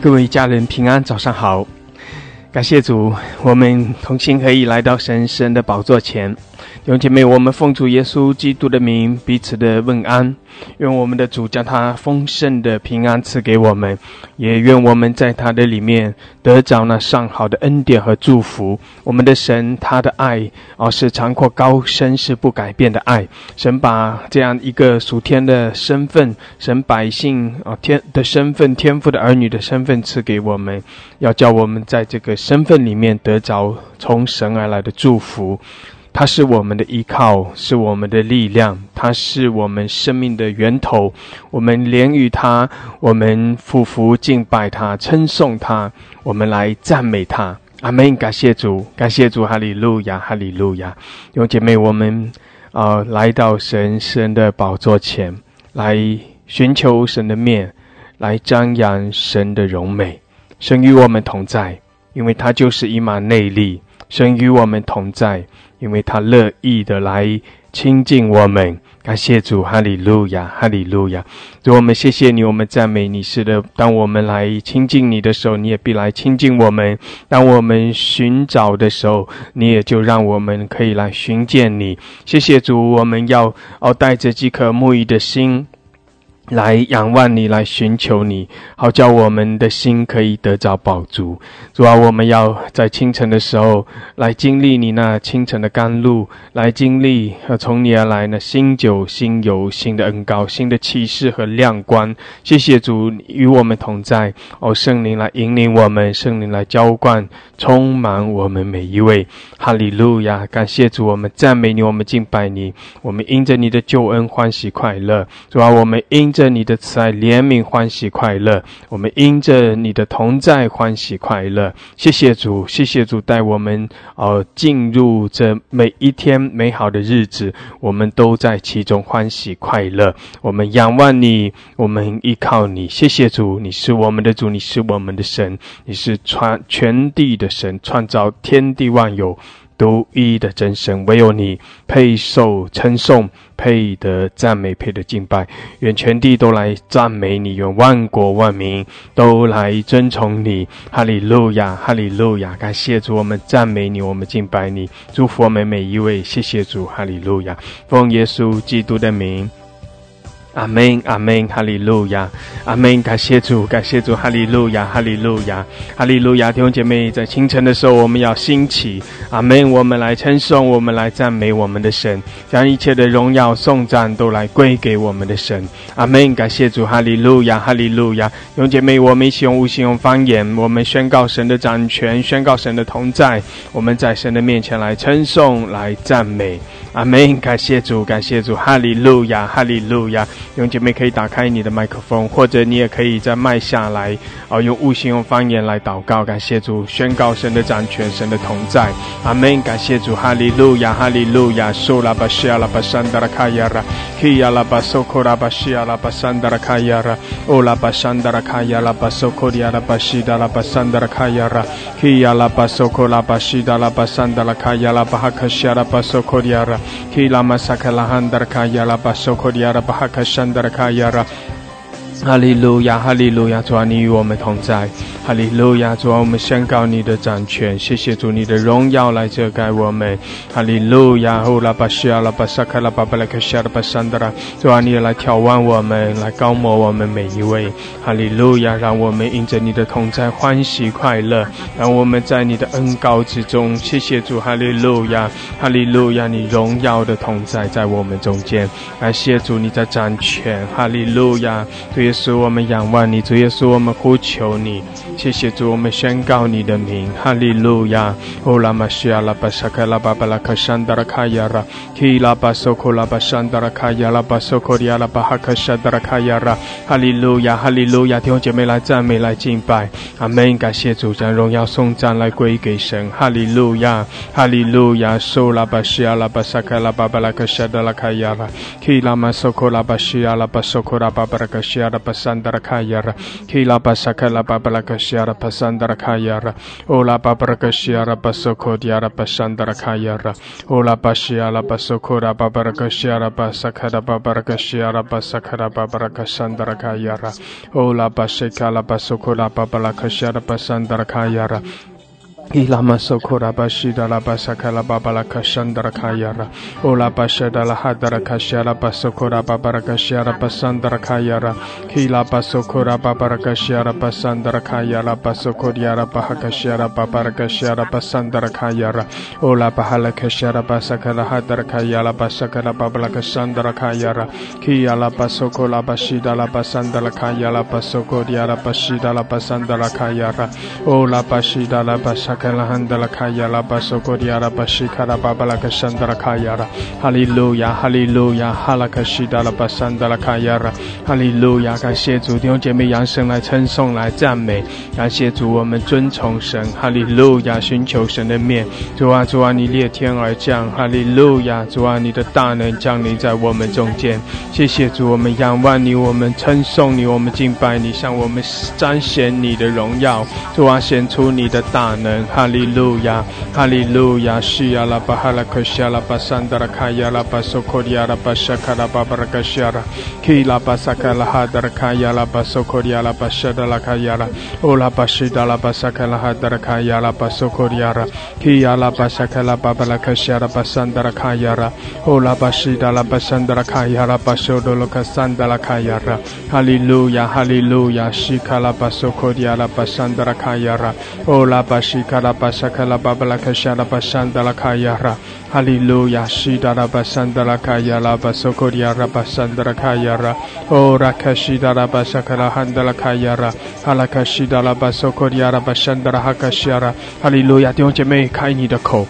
各位家人平安，早上好。感谢主，我们同心可以来到神神的宝座前。弟兄姐妹，我们奉主耶稣基督的名彼此的问安，愿我们的主将他丰盛的平安赐给我们，也愿我们在他的里面得着那上好的恩典和祝福。我们的神，他的爱哦是长阔高深，是不改变的爱。神把这样一个属天的身份，神百姓啊天的身份，天赋的儿女的身份赐给我们，要叫我们在这个身份里面得着从神而来的祝福。他是我们的依靠，是我们的力量，他是我们生命的源头。我们连于他，我们匍匐敬拜他，称颂他，我们来赞美他。阿门！感谢主，感谢主，哈利路亚，哈利路亚。弟兄姐妹，我们啊来到神神的宝座前来寻求神的面，来张扬神的荣美。神与我们同在，因为他就是以马内利。神与我们同在。因为他乐意的来亲近我们，感谢主，哈利路亚，哈利路亚。主，我们谢谢你，我们赞美你。是的，当我们来亲近你的时候，你也必来亲近我们；当我们寻找的时候，你也就让我们可以来寻见你。谢谢主，我们要哦带着饥渴沐浴的心。来仰望你，来寻求你，好叫我们的心可以得着宝足。主啊，我们要在清晨的时候来经历你那清晨的甘露，来经历和从你而来那新酒、新油、新的恩膏、新的启示和亮光。谢谢主与我们同在，哦，圣灵来引领我们，圣灵来浇灌，充满我们每一位。哈利路亚！感谢主，我们赞美你，我们敬拜你，我们因着你的救恩欢喜快乐。主啊，我们因着你的慈爱怜悯欢喜快乐，我们因着你的同在欢喜快乐。谢谢主，谢谢主带我们呃进入这每一天美好的日子，我们都在其中欢喜快乐。我们仰望你，我们依靠你。谢谢主，你是我们的主，你是我们的神，你是创全地的神，创造天地万有。独一的真神，唯有你配受称颂，配得赞美，配得敬拜。愿全地都来赞美你，愿万国万民都来尊崇你。哈利路亚，哈利路亚！感谢主，我们赞美你，我们敬拜你，祝福我们每一位。谢谢主，哈利路亚！奉耶稣基督的名。阿门，阿门，哈利路亚，阿门，感谢主，感谢主，哈利路亚，哈利路亚，哈利路亚。弟兄姐妹，在清晨的时候，我们要兴起，阿门。我们来称颂，我们来赞美我们的神，将一切的荣耀颂赞都来归给我们的神。阿门，感谢主，哈利路亚，哈利路亚。弟兄姐妹，我们一起用无形用方言，我们宣告神的掌权，宣告神的同在。我们在神的面前来称颂，来赞美。阿门，感谢主，感谢主，哈利路亚，哈利路亚。用姐妹可以打开你的麦克风，或者你也可以在麦下来，啊，用悟性、用方言来祷告，感谢主，宣告神的掌权，神的同在。阿门！感谢主，哈利路亚，哈利路亚。苏拉巴西阿拉巴山达拉卡亚拉，基阿拉巴苏库拉巴西阿拉巴山达拉卡亚拉，欧拉巴山达拉卡亚拉巴苏库里阿拉巴西达拉巴山达拉卡亚拉，基阿拉巴苏库拉巴西达拉巴山达拉卡亚拉巴哈克西阿拉巴苏库里阿拉，基拉马萨克拉汉达拉卡亚拉巴苏库里阿拉巴哈克西。哈利路亚，哈利路亚，主啊，你与我们同在。哈利路亚！主啊，我们宣告你的掌权，谢谢主，你的荣耀来遮盖我们。哈利路亚！呼啦巴西阿拉巴萨卡拉巴巴拉克西阿拉巴桑德拉，主啊，你来眺望我们，来高摩我们每一位。哈利路亚！让我们因着你的同在欢喜快乐，让我们在你的恩高之中。谢谢主，哈利路亚！哈利路亚！你荣耀的同在在我们中间。感谢主，你在掌权。哈利路亚！对耶稣，我们仰望你，主耶稣，我们呼求你。谢谢主，我们宣告你的名，哈利路亚。哦拉玛西亚拉巴萨卡拉巴巴拉卡山达拉卡亚拉，基拉巴索库拉巴山达拉卡亚拉巴索库里亚拉巴哈卡山达拉卡亚拉，哈利路亚，哈利路亚。弟兄姐妹来赞美来敬拜，阿门。感谢主，将荣耀颂赞来归给神，哈利路亚，哈利路亚。苏拉巴西亚拉巴萨卡拉巴巴拉卡山达拉卡亚拉，基拉玛索库拉巴西亚拉巴索库拉巴巴拉卡西亚拉巴桑达拉卡亚拉，基拉巴萨卡拉巴巴拉克西亚拉巴桑达拉卡亚拉，欧拉巴巴拉克西亚拉巴索科迪亚拉巴桑达拉卡亚拉，欧拉巴西亚拉巴索科拉巴巴拉克西亚拉巴萨卡拉巴巴拉克西亚拉巴萨卡拉巴巴拉克桑达拉卡亚拉，欧拉巴西卡拉巴索科拉卡亚拉。巴西达拉巴萨卡拉巴，西亚拉巴索库拉巴巴拉卡拉巴，巴拉卡山达拉卡亚拉巴索库迪亚拉巴哈，利路亚，哈利路亚，哈拉克西达拉巴山达拉卡亚拉，哈利路亚，感谢主，弟兄姐妹扬声来称颂来赞美，感谢主，我们尊崇神，哈利路亚，寻求神的面，主啊主啊，你裂天而降，哈利路亚，主啊，你的大能降临在我们中间，谢谢主，我们仰望你，我们称颂你，我们敬拜你，向我们彰显你的荣耀，主啊，显出你的大能。哈利路亚，哈利路亚，西亚拉巴哈拉克西亚拉巴桑达拉卡亚拉巴索科迪亚拉巴沙卡拉巴巴拉克西亚拉，基拉巴萨卡拉哈达拉卡亚拉巴索科迪亚拉巴沙达拉卡亚拉，欧拉巴西达拉巴萨卡拉哈达拉卡亚拉巴索科迪亚拉，基亚拉巴萨卡拉巴巴拉克西亚拉巴桑达拉卡亚拉，欧拉巴西达拉巴桑达拉卡亚拉巴索多罗卡桑达拉卡亚拉，哈利路亚，哈利路亚，西卡拉巴索科迪亚拉巴桑达拉卡亚拉，欧拉巴西卡。拉巴萨卡拉巴巴拉卡夏拉巴山达拉卡亚拉，哈利路亚，西达拉巴山达拉卡亚拉巴索科利亚拉巴山达拉卡亚拉，哦拉卡西达拉巴萨卡拉汉达拉卡亚拉，哈拉卡西达拉巴索科利亚拉巴山达拉哈卡西亚拉，哈利路亚，弟兄姐妹，开你的口。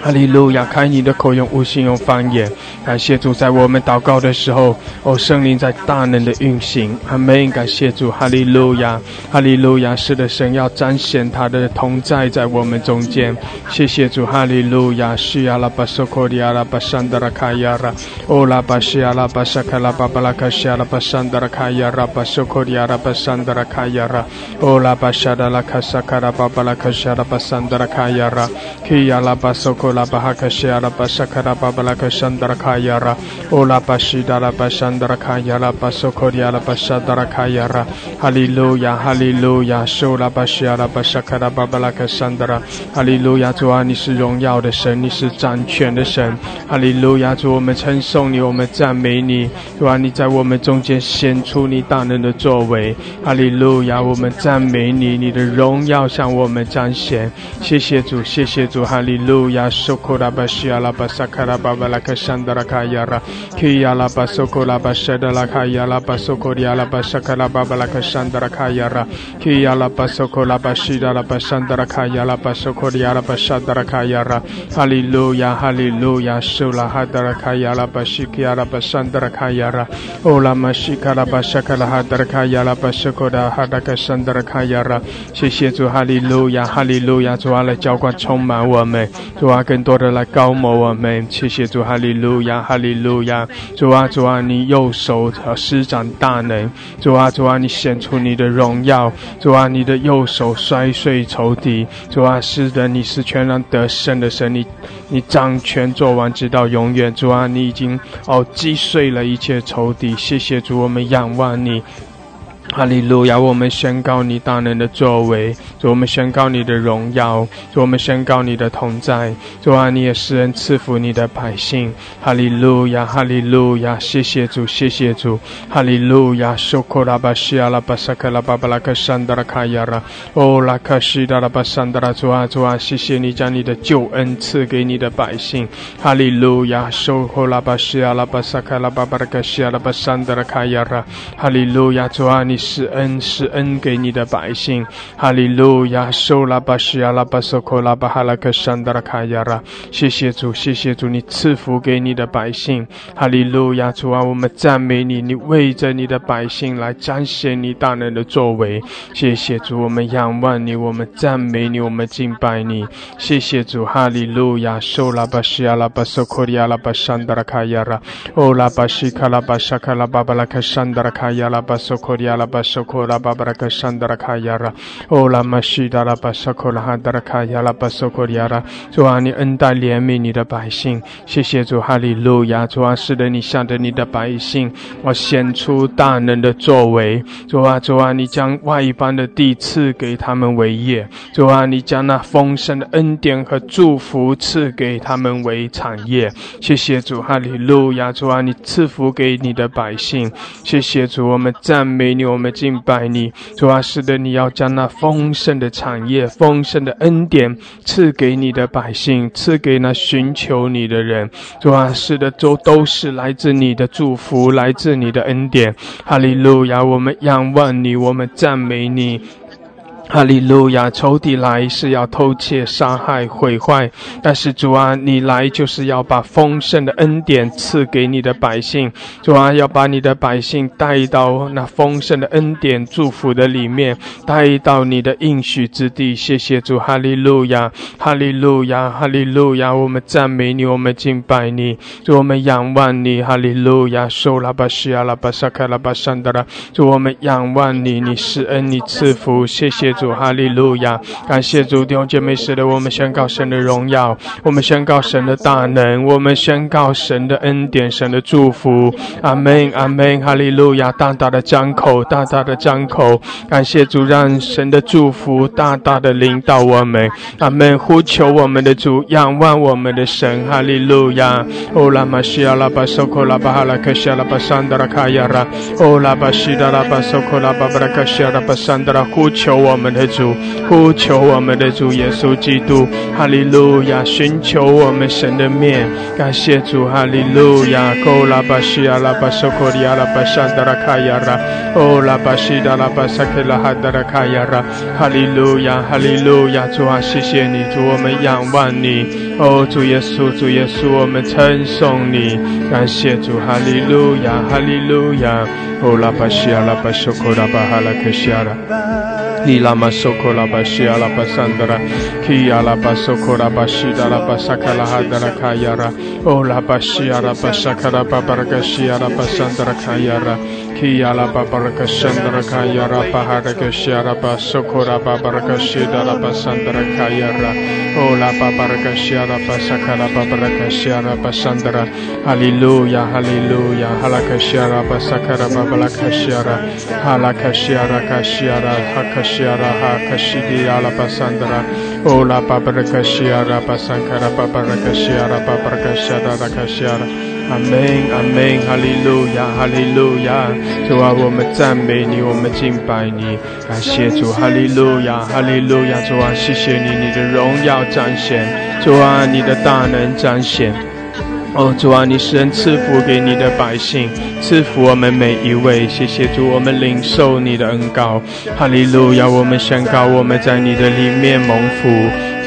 哈利路亚！开你的口，用无心用方言，感谢主，在我们祷告的时候，哦，圣灵在大能的运行。阿门！感谢主，哈利路亚，哈利路亚！是的，神要彰显他的同在在我们中间。谢谢主，哈利路亚！西亚拉巴索科里阿拉巴山德拉卡亚拉，哦拉巴西亚拉巴萨卡拉巴巴拉卡西亚拉巴山德拉卡亚拉巴索科里阿拉巴山德拉卡亚拉，哦拉巴沙达拉卡萨卡拉巴巴拉卡西亚拉巴山德拉卡亚拉，基亚拉巴索科。La bahaka shara basakara babalaka shandara kayara ola bashidara bashandara kayara basokoryara bashadara kayara hallelujah hallelujah shola bashara basakara babalaka shandara hallelujah 主啊，你是荣耀的神，你是掌权的神，哈利路亚！主，我们称颂你，我们赞美你，主啊，你在我们中间显出你大能的作为，哈利路亚！我们赞美你，你的荣耀向我们彰显。谢谢主，谢谢主，哈利路亚！Sokora Bashiala Basakara Babalaka Shandara Kayara Kiyala Basokola Bashadala Kayala Basokoriala Basakara Babalaka Shandara Kayara Kiyala Basokola Bashidala Bashandara Kayala Basokoriala Bashadara Kayara Hallelujah Hallelujah Shula Hadara Kayala Bashikiala Bashandara Kayara Ola Mashikala Bashakala Hadara Kayala Basokoda Hadaka Shandara Kayara 谢谢主，哈利路亚，哈利路亚，主啊，来浇灌充满我们，主啊，更多的来高摩我们，谢谢主，哈利路亚，哈利路亚，主啊，主啊，你右手施展大能，主啊，主啊，你显出你的荣耀，主啊，你的右手摔碎仇敌，主啊，是的，你是全然得胜的神，你你掌权做完直到永远，主啊，你已经哦击碎了一切仇敌，谢谢主，我们仰望你。哈利路亚！我们宣告你大能的作为，主我们宣告你的荣耀，主我们宣告你的同在，主啊，你也施恩赐福你的百姓。哈利路亚！哈利路亚！谢谢主，谢谢主！哈利路亚！苏库拉巴西阿拉巴萨克拉巴巴拉克山达拉卡亚拉，哦拉克西达拉巴山达拉主啊主啊！谢谢你将你的救恩赐给你的百姓。哈利路亚！苏库拉巴西亚拉巴萨克拉巴巴拉克西亚拉巴山达拉卡亚拉，哈利路亚！主啊你。施恩，施恩给你的百姓。哈利路亚，受拉巴西亚拉巴索科拉巴哈拉克山达拉卡亚拉，谢谢主，谢谢主，你赐福给你的百姓。哈利路亚，主啊，我们赞美你，你为着你的百姓来彰显你大能的作为。谢谢主，我们仰望你，我们赞美你，我们敬拜你。谢谢主，哈利路亚，受拉巴西亚拉巴索科亚拉巴山达拉卡亚拉，哦拉巴西卡拉巴沙卡拉巴巴拉克山达拉卡亚拉巴索科亚拉巴索科拉巴巴拉克山达拉卡亚拉。哦，拉玛西达拉巴萨科拉哈达拉卡亚拉巴索科利亚拉，主啊，你恩待怜悯你的百姓，谢谢主哈利路亚，主啊，使得你向着你的百姓，我显出大能的作为，主啊，主啊，你将外邦的地赐给他们为业，主啊，你将那丰盛的恩典和祝福赐给他们为产业，谢谢主哈利路亚，主啊，你赐福给你的百姓，谢谢主，我们赞美你，我我们敬拜你，主啊，使得你要将那丰盛的产业、丰盛的恩典赐给你的百姓，赐给那寻求你的人。主啊，是的，都都是来自你的祝福，来自你的恩典。哈利路亚！我们仰望你，我们赞美你。哈利路亚！仇敌来是要偷窃、杀害、毁坏，但是主啊，你来就是要把丰盛的恩典赐给你的百姓。主啊，要把你的百姓带到那丰盛的恩典祝福的里面，带到你的应许之地。谢谢主，哈利路亚，哈利路亚，哈利路亚！我们赞美你，我们敬拜你，主我们仰望你，哈利路亚！受拉巴西亚拉巴萨卡拉巴山德拉，主我们仰望你，你施恩，你赐福，谢谢。主哈利路亚，感谢主弟兄姐妹，使得我们宣告神的荣耀，我们宣告神的大能，我们宣告神的恩典，神的祝福。阿门，阿门，哈利路亚！大大的张口，大大的张口，感谢主，让神的祝福大大的领导我们。阿门，呼求我们的主，仰望我们的神。哈利路亚！哦拉玛西亚拉巴索科拉巴哈拉克西亚拉巴桑德拉卡亚拉，哦拉巴西达拉巴索科拉巴布拉克西亚拉巴桑德拉，呼求我们。的主，呼求我们的主耶稣基督，哈利路亚！寻求我们神的面，感谢主，哈利路亚！哦，拉巴西亚拉巴索科利亚拉巴山达拉卡亚拉，哦，拉巴西达拉巴萨克拉哈达拉卡亚拉，哈利路亚，哈利路亚！主啊，谢谢你，主，我们仰望你，哦，主耶稣，主耶稣，我们称颂你，感谢主，哈利路亚，哈利路亚！哦，拉巴西亚拉巴索科拉巴哈拉克西亚拉。Ni la masoko la bashi ala basandara ki ala basoko la bashi ala basaka la hadara kayara o la bashi ala basaka la babaragashi ala basandara kayara ki ala babaragashandara kayara baharagashi ala basoko la babaragashi da la basandara kayara o la babaragashi ala basaka la babaragashi ala basandara hallelujah hallelujah halakashi ala basaka la babaragashi ala halakashi ala kashi ala hakashi Shiara ha kashidi ala basandra ola babaraka shiara basankara babaraka shiara babaraka shiara rakashiara Amen Amen 哈利路亚哈利路亚主啊我们赞美你我们敬拜你感谢主哈利路亚哈利路亚主啊谢谢你你的荣耀彰显主啊你的大能彰显哦，主啊，你是恩赐福给你的百姓，赐福我们每一位。谢谢主，我们领受你的恩膏。哈利路亚！我们宣告我们在你的里面蒙福。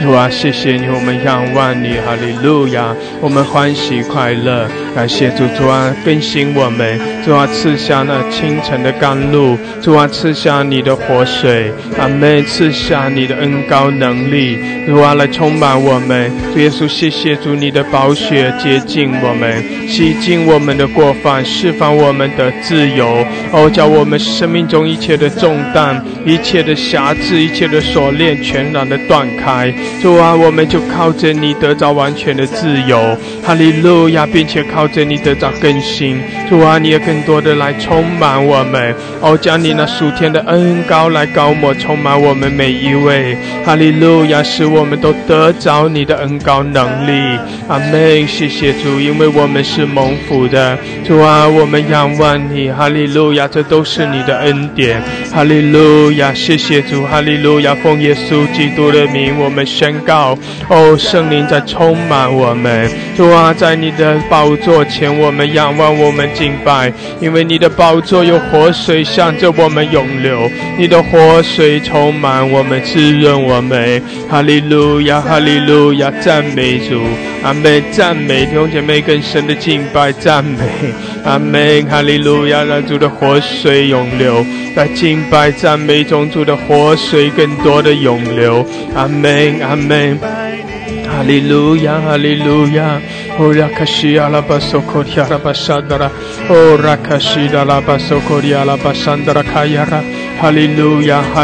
主啊，谢谢你，我们仰望你，哈利路亚，我们欢喜快乐，感谢主，主啊，更新我们，主啊，赐下那清晨的甘露，主啊，赐下你的活水，阿妹，赐下你的恩高能力，主啊，来充满我们，主耶稣，谢谢主，你的宝血洁净我们，洗净我们的过犯，释放我们的自由，哦，叫我们生命中一切的重担、一切的辖制、一切的锁链全然的断开。主啊，我们就靠着你得着完全的自由，哈利路亚，并且靠着你得着更新。主啊，你也更多的来充满我们，哦，将你那属天的恩高来高抹，充满我们每一位。哈利路亚，使我们都得着你的恩高能力。阿门。谢谢主，因为我们是蒙福的。主啊，我们仰望你。哈利路亚，这都是你的恩典。哈利路亚，谢谢主。哈利路亚，奉耶稣基督的名，我们。宣告：哦，圣灵在充满我们。主啊，在你的宝座前，我们仰望，我们敬拜，因为你的宝座有活水向着我们涌流，你的活水充满我们，滋润我们。哈利路亚，哈利路亚，赞美主，阿门，赞美。弟兄姐妹更深的敬拜赞美，阿门，哈利路亚，让主的活水涌流，在敬拜赞美中，主的活水更多的涌流，阿门，阿门。哈利路亚，哈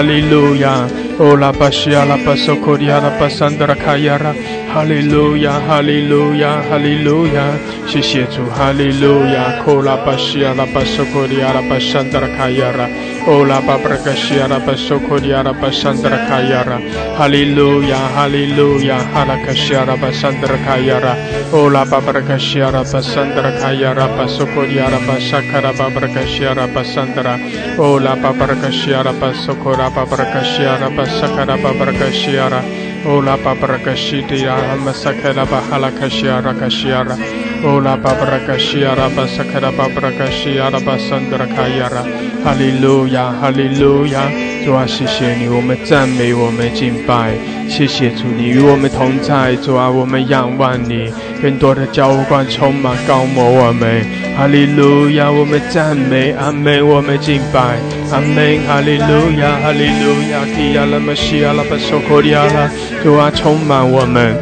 利路亚，哦，拉卡西阿拉巴索科提阿拉巴沙达拉，哦，拉卡西达拉巴索科提阿拉巴沙达拉卡亚拉，哈利路亚，哈利路亚，哦，拉巴西阿拉巴索科提阿拉巴沙达拉卡亚拉，哈利路亚，哈利路亚，哈利路亚，谢谢主，哈利路亚，哦，拉巴西阿拉巴索科提阿拉巴沙达拉卡亚拉，哦，拉巴布拉卡西阿拉巴索科提阿拉巴沙达拉卡亚拉，哈利路亚，哈利路亚，哈拉卡。Shiara Basandra Kayara, Ola Babraka Shiara Basandra Kayara, Basokoriara Basakara Babraka Shiara Basandra, Ola Babraka Shiara Basokora Babraka Shiara Basakara sakara Babraka Shiara, Ola Babraka Shitira Masakara Bahala Kashiara Kashiara, Ola Babraka Shiara Basakara Babraka Shiara Basandra Kayara, Hallelujah, Hallelujah. 主啊，谢谢你，我们赞美，我们敬拜，谢谢主，你与我们同在。主啊，我们仰望你，更多的浇灌充满高摩我们。哈利路亚，我们赞美，阿门，我们敬拜，阿门，哈利路亚，哈利路亚，提亚拉玛西亚拉巴索科里亚拉，主啊，充满我们，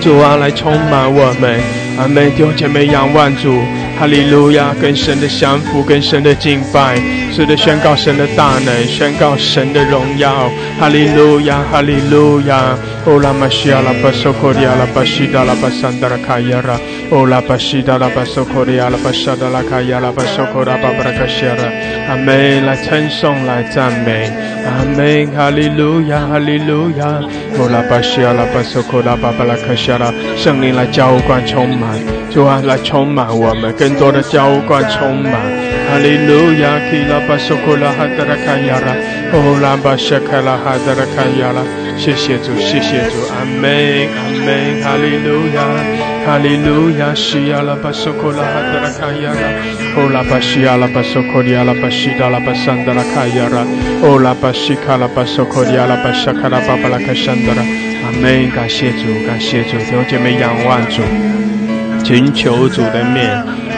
主啊，来充满我们，阿门，弟兄姐妹仰望主。哈利路亚，跟神的相符，跟神的敬拜，是的宣告神的大能，宣告神的荣耀。哈利路亚，哈利路亚。哦拉玛西亚拉巴索科利亚拉巴西达拉巴桑达拉卡亚拉，哦拉巴西达拉巴索科利亚拉巴沙达拉卡亚拉巴索科拉巴布拉卡西亚拉。阿门，来称颂，来赞美。阿门，哈利路亚，哈利路亚。哦拉巴西亚拉巴索科拉巴布拉卡西拉，圣灵来浇灌充满，主啊，来充满我们。更多的浇灌充满，哈利路亚，基拉巴索库拉哈德拉卡亚拉，哦拉巴谢卡拉哈德拉卡亚拉，谢谢主，谢谢主，阿门，阿门，哈利路亚，哈利路亚，西亚拉巴索库拉哈德拉卡亚拉，哦拉巴西亚拉巴索库利亚拉巴西达拉巴桑德拉卡亚拉，哦拉巴西卡拉巴索库利亚拉巴沙卡拉巴巴拉卡山德拉，阿门，感谢主，感谢主，弟兄姐妹仰望主，请求主的面。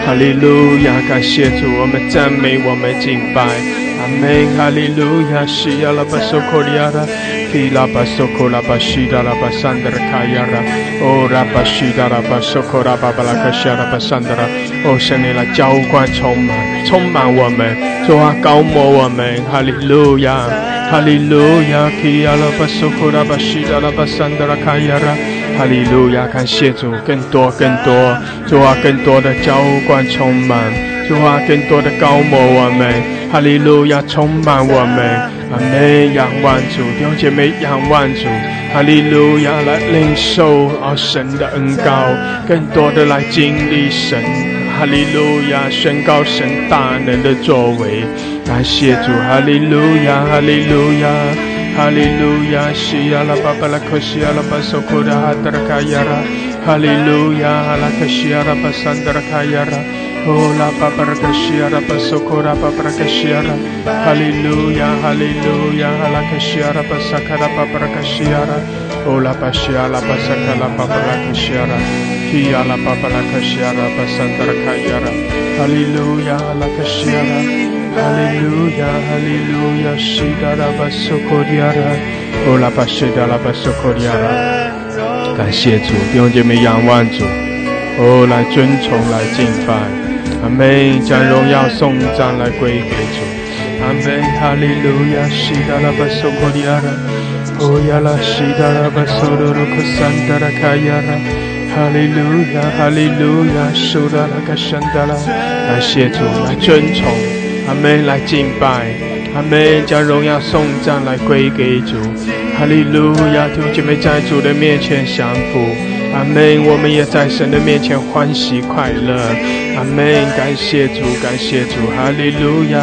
哈利路亚，感谢主，我们赞美，我们敬拜，阿门。哈利路亚，西亚拉巴索科利亚拉，提拉巴索科拉巴西达拉巴桑德拉卡亚拉，哦拉巴西达拉巴索科拉巴巴拉卡西拉巴桑德拉，哦圣灵来浇灌充满，充满我们，主啊高摩我们，哈利路亚，哈利路亚，提亚拉巴索科拉巴西达拉巴桑德拉卡亚拉。哈利路亚，感谢主，更多更多，主啊，更多的浇灌充满，主啊，更多的高摩我们，哈利路亚，充满我们，阿门，仰望主，弟兄姐妹仰望主，哈利路亚，来领受啊神的恩膏，更多的来经历神，哈利路亚，宣告神大能的作为，感谢主，哈利路亚，哈利路亚。哈利路亚，西亚拉巴巴拉克西亚拉巴索库达哈达拉卡亚拉，哈利路亚，哈拉克西亚拉巴桑达拉卡亚拉，哦拉巴巴拉克西亚拉巴索库拉巴巴拉克西亚拉，哈利路亚，哈利路亚，哈拉克西亚拉巴萨卡拉巴巴拉克西亚拉，哦拉巴西亚拉巴萨卡拉巴巴拉克西亚拉，西亚拉巴巴拉克西亚拉巴桑达拉，巴索科利亚拉，哦拉巴西达拉巴索科利亚拉，感谢主，弟兄姐妹仰望主，哦来尊崇来敬拜，阿妹，将荣耀颂赞来归给主，阿妹，哈利路亚，西达拉巴索科利亚拉，哦亚拉西达拉巴索罗罗克桑达拉卡亚拉，哈利路亚，哈利路亚，苏达拉卡山达拉，感谢主，来尊崇。阿门，来敬拜，阿门，将荣耀颂赞来归给主，哈利路亚！弟兄姐妹在主的面前降服，阿门。我们也在神的面前欢喜快乐。阿门。感谢主，感谢主，哈利路亚，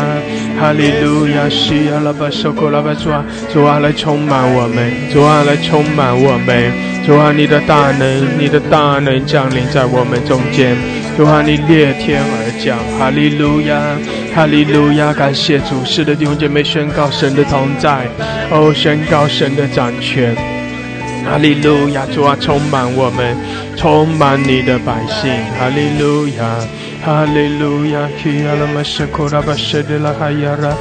哈利路亚。需要了吧，受苦了吧，主啊，主啊，来充满我们，主啊，来充满我们，主啊，你的大能，你的大能降临在我们中间，主啊，你裂天而降，哈利路亚，哈利路亚。感谢主，是的弟兄姐妹宣告神的同在，哦，宣告神的掌权。哈利路亚，主啊，充满我们，充满你的百姓。哈利路亚，哈利路亚。基阿拉玛什库拉巴什德拉哈亚拉，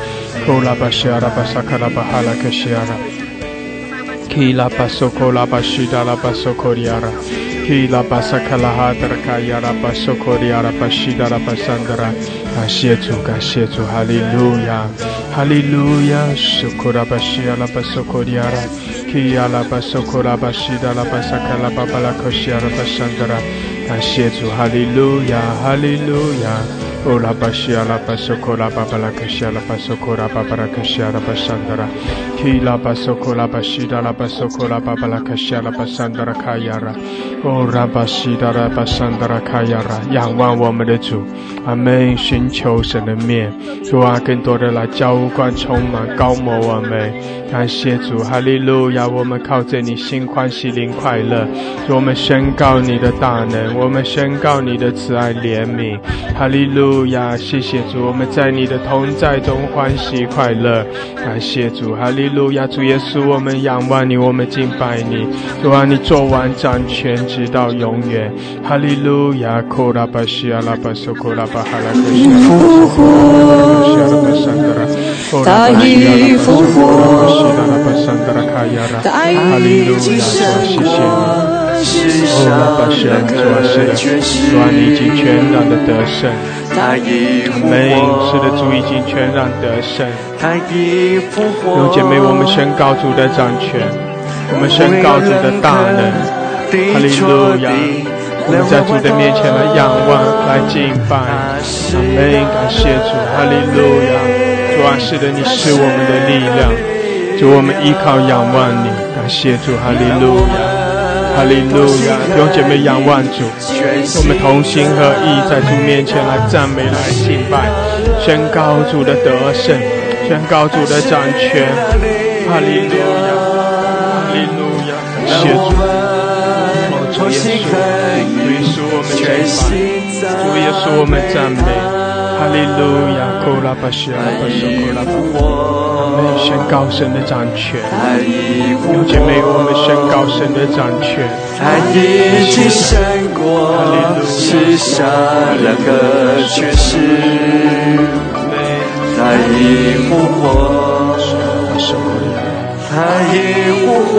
库拉巴什阿拉巴萨卡拉巴哈拉克西亚拉，基拉巴索库拉巴西达拉巴索库里亚拉，基拉巴萨卡拉哈德拉卡亚拉巴索库里亚拉巴西达拉巴桑德拉。感谢主，感谢主，哈利路亚，哈利路亚。苏库拉巴西阿拉巴索库里亚拉。基阿拉巴索库拉巴西达拉巴萨卡拉巴巴拉科西阿拉巴桑德拉，感谢主，哈利路亚，哈利路亚。哦，拉巴西阿拉巴索库拉巴巴拉科西阿拉巴索库拉巴巴拉科西阿拉巴桑德拉，基拉巴索库拉巴西达拉巴索库拉巴巴拉科西阿拉巴桑德拉卡亚拉，哦，拉巴西达拉巴桑德拉卡亚拉，仰望我们的主，阿门，寻求神的面，主啊，更多的来浇灌充满高摩我们，感谢主，哈利路亚。我们靠着你心欢喜灵快乐，我们宣告你的大能，我们宣告你的慈爱怜悯。哈利路亚，谢谢主，我们在你的同在中欢喜快乐。感谢主，哈利路亚，主耶稣，我们仰望你，我们敬拜你。主啊，你做完掌权直到永远。哈利路亚，库拉巴西阿拉巴苏库拉巴哈拉克西，大义复活，西达拉巴桑德拉卡亚。哈利路亚，谢谢你，哦，拉巴神，主啊，是的，主啊，你已经全然的得胜，阿门，是的，主已经全然得胜，弟兄姐妹，我们宣告主的掌权，我们宣告主的大能，哈利路亚，我们在主的面前来仰望，来敬拜，阿门，感谢主，哈利路亚，主啊，是的，你是我们的力量。主，我们依靠仰望你，感谢主，哈利路亚，哈利路亚，弟兄姐妹仰望主，我们同心合意在主面前来赞美、来敬拜，宣告主的得胜，宣告主的掌权，哈利路亚，哈利路亚，感谢主，主耶稣，主耶稣，我们敬拜，主耶稣，我们赞美。哈利路亚，库拉巴西拉巴索库拉巴，我们宣告神的掌权。有姐妹，我们宣告神的掌权。爱已经胜过世上两个权。势，爱已复活，爱已复活，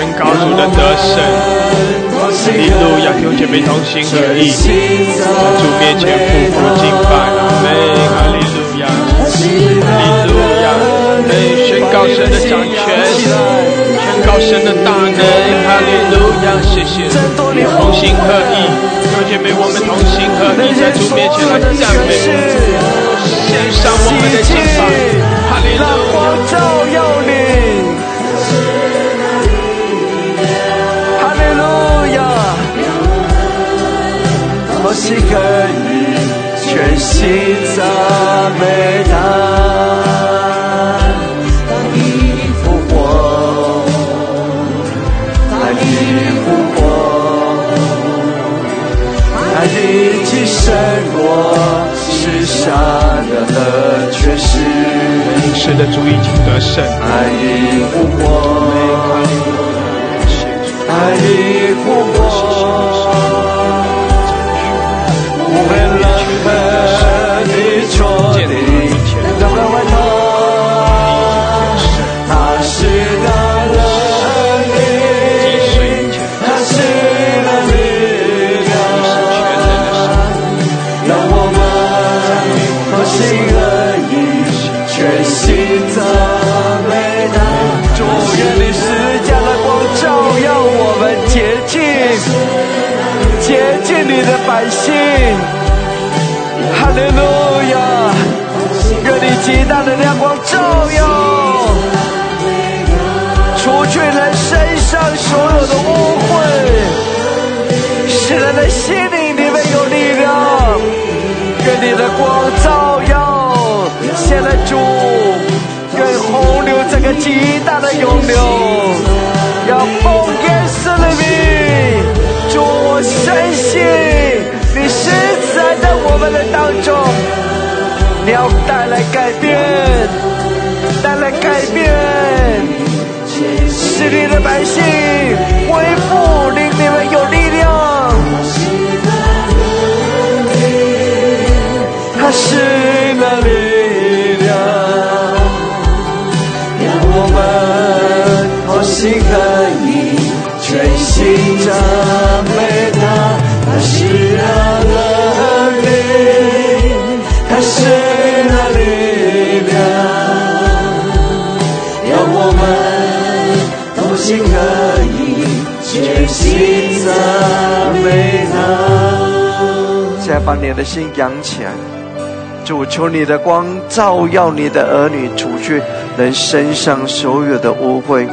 宣告主的得胜。一路要听姐妹同心合意，在主面前匍匐敬拜。阿门，哈利路亚，哈利路亚。宣告神的掌权，宣告神的大能。哈利路亚，谢谢。同心合意，弟姐妹，我们同心合意，在主面前来赞美，献上我们的敬拜。让光照耀我心可以全心赞美他，你复活，你复活，爱已经胜过世上的权势。是的，主已经得胜。爱已复活，爱已复活，百姓。哈利路亚！愿你极大的亮光照耀，除去人身上所有的污秽，使人的心灵里面有力量。愿你的光照耀，现在主，愿洪流这个极大的涌流，们的当中。你要带来改变，带来改变，使你的百姓恢复，令你们有力量。把你的心扬起来，主求你的光照耀你的儿女，除去人身上所有的污秽，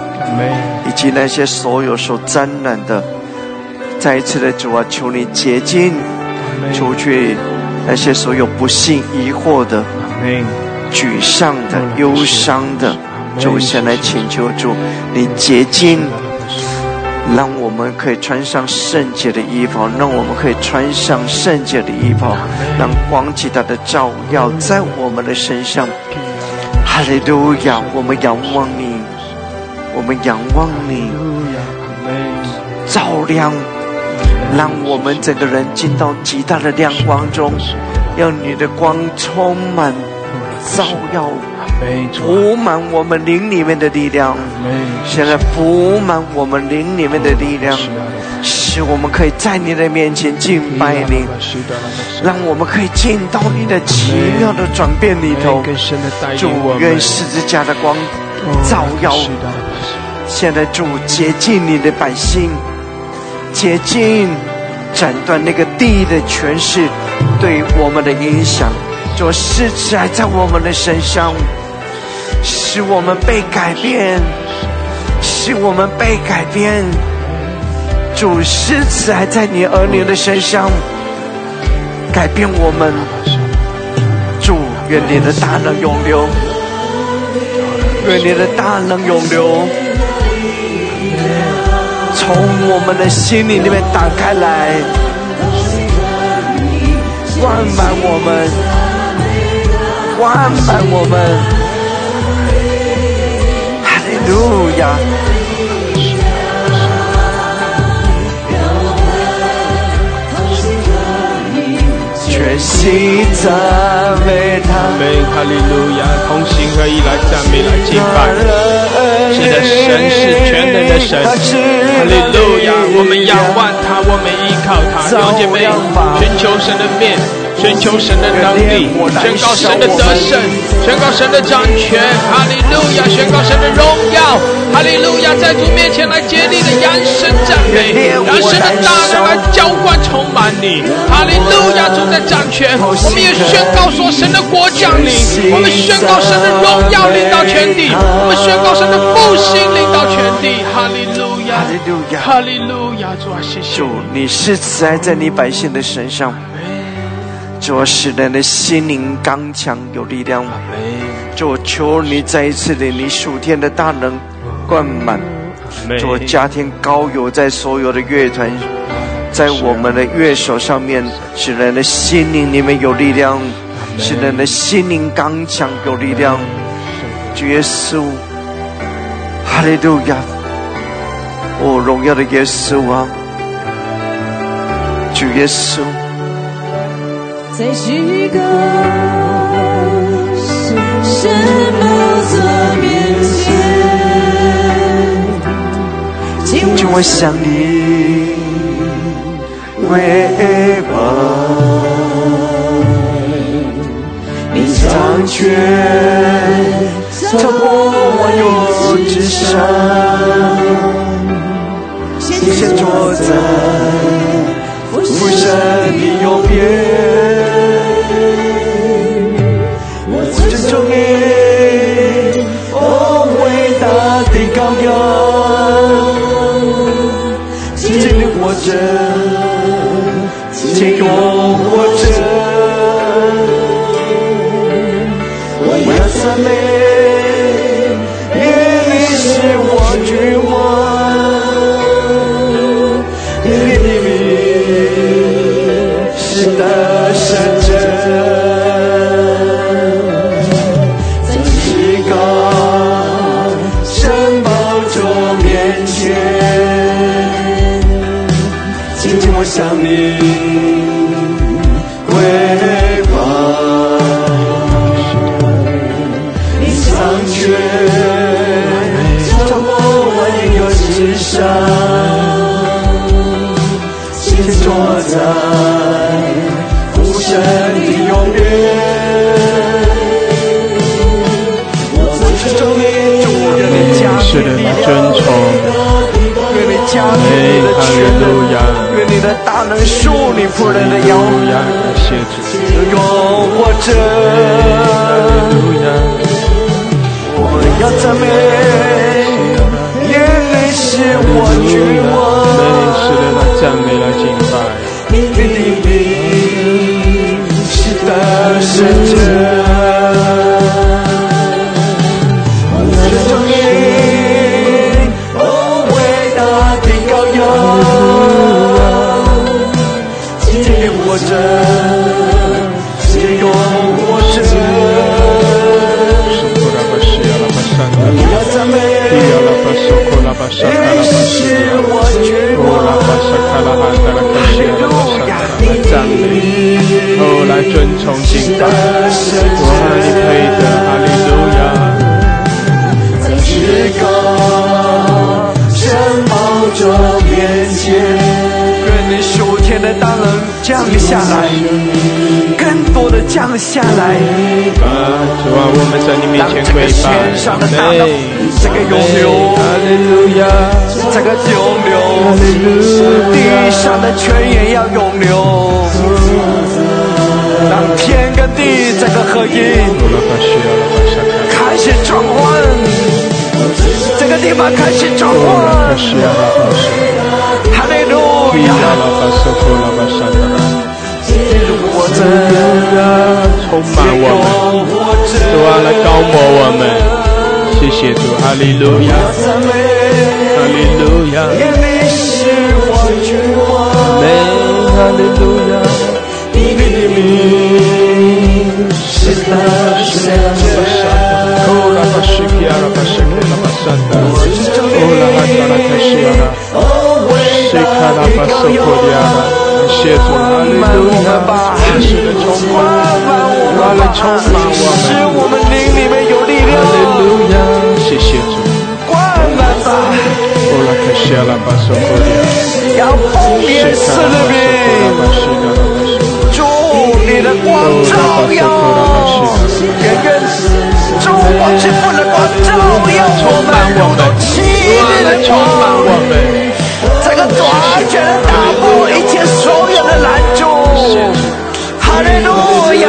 以及那些所有所沾染的。再一次的主啊，求你洁净，除去那些所有不幸、疑惑的、沮丧的、忧伤的。主，先来请求主，你洁净，让我们可以穿上圣洁的衣服，让我们可以穿上圣洁的衣服，让光极大的照耀在我们的身上。哈利路亚！我们仰望你，我们仰望你，照亮，让我们整个人进到极大的亮光中，让你的光充满，照耀。补满我们灵里面的力量，现在福满我们灵里面的力量，使我们可以在你的面前敬拜你，让我们可以见到你的奇妙的转变里头。主愿十字架的光照耀，现在主洁净你的百姓，洁净斩断那个地的权势对我们的影响，主施慈爱在我们的身上。使我们被改变，使我们被改变。主施慈爱在你儿女的身上，改变我们。主愿你的大能永留，愿你的大能永留，从我们的心灵里面打开来，灌满我们，灌满我们。路赞美他，哈利路亚，同心合意来赞美来敬拜。是的，神是全能的神，哈利路亚，我们仰望他，我们依靠他，弟姐妹，寻求神的面。寻求神的能力，宣告神的得胜，宣告神的掌权，哈利路亚！宣告神的荣耀，哈利路亚！在主面前来竭力的扬声赞美，让神的大能来浇灌充满你，哈利路亚！主在掌权，我们也宣告说神的国降临，我们宣告神的荣耀领导全地，我们宣告神的复兴领导全地，哈利路亚！哈利路亚！哈利路亚！主啊，谢谢！主，你是慈爱在你百姓的身上。主使人的心灵刚强有力量，主求你再一次的你属天的大能灌满，主加添高油在所有的乐团，在我们的乐手上面，使人的心灵里面有力量，使人的心灵刚强有力量。主耶稣，哈利路亚！哦，荣耀的耶稣啊，主耶稣。在许个神宝座面前，请我想你跪拜，你掌权超过万有之上，谢谢先坐在父神的右边，你的大能属你仆人的腰，哈利路亚，感谢主，拥我哈着。利路亚，我要赞美，眼泪是我君王，对，是的，来赞美，来敬拜。你的名是得胜者。活着，今永活着。苏库拉巴西亚拉巴山达，要赞美，伊亚拉巴苏库拉巴沙卡拉巴是，我君哦，拉巴沙卡拉哈达拉卡西亚拉巴山达，来赞美，哦，来尊崇敬拜，的大能降下来，更多的降下来，啊，主啊，我们在你面让这个前跪拜，天上的大能，这个永流，这个永流，地上的泉源要永流，让天跟地这个合一。开始转换，这个地方开始转换，路伊亚亚！拉巴苏库拉巴山达拉。我在充满我们，主啊，来高摩我们，谢谢主，哈利路亚，赞美，哈利路亚，因你是我君王，美，哈利路亚，你的名是得胜者。哦，拉巴西皮亚拉巴西克拉巴山达，哦，拉哈达拉卡西亚拉，哦，伟西卡拉巴苏库利亚拉，感谢主，哈利路亚，是的，充满，主啊，来充满我使们，我们灵里面有力哈利量，路亚，谢谢主，灌满吧，哦，拉卡西亚拉巴苏库利亚。要奉耶稣的。主，你的光照耀，远远主光是不能光照耀我们，如同七日的光，这个打破一切所有的拦阻。哈利路亚，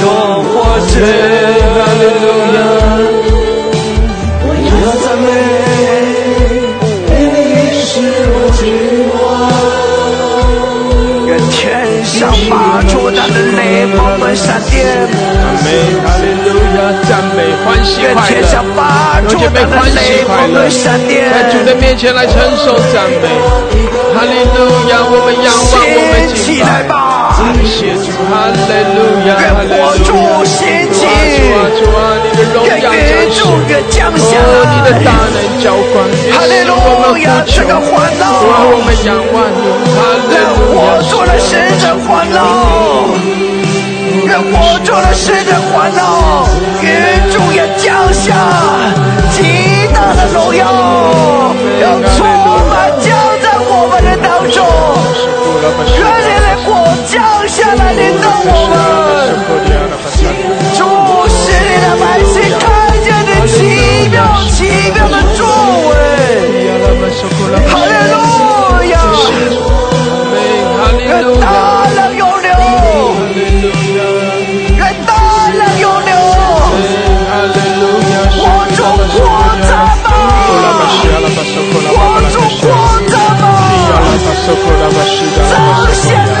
永活着，哈利路亚，我要赞美，天上发出他的雷锋跟闪电，愿天上发出他的雷锋跟闪电，在主的面前来承受赞美，哈利路亚！我们仰望，我们兴敬拜，起来吧！感谢主，哈利路亚，哈愿利路火柱亚！兴起，主啊，主啊，你的荣耀愿云降下哦，你的。能浇灌，哈利路亚，这个环主啊，我，们仰望你，哈利让路亚！我做了使者环绕，让我做了使者环绕，云柱也降下极大的荣耀，要充满降在我们的当中，愿你的火降下来领导我们。主是你的百姓看见你奇妙奇妙的作为。哈利路亚，愿大能永留，愿大能永留。我主扩展吧，我主扩展吧，彰显荣。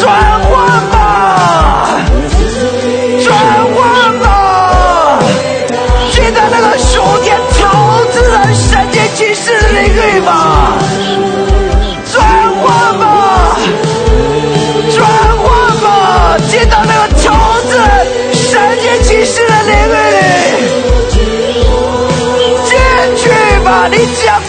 转换吧，转换吧，进到那个属天投资人神界骑士的领域吧，转换吧，转换吧，进到那个投资人神界启示的领域里，进去吧，你只要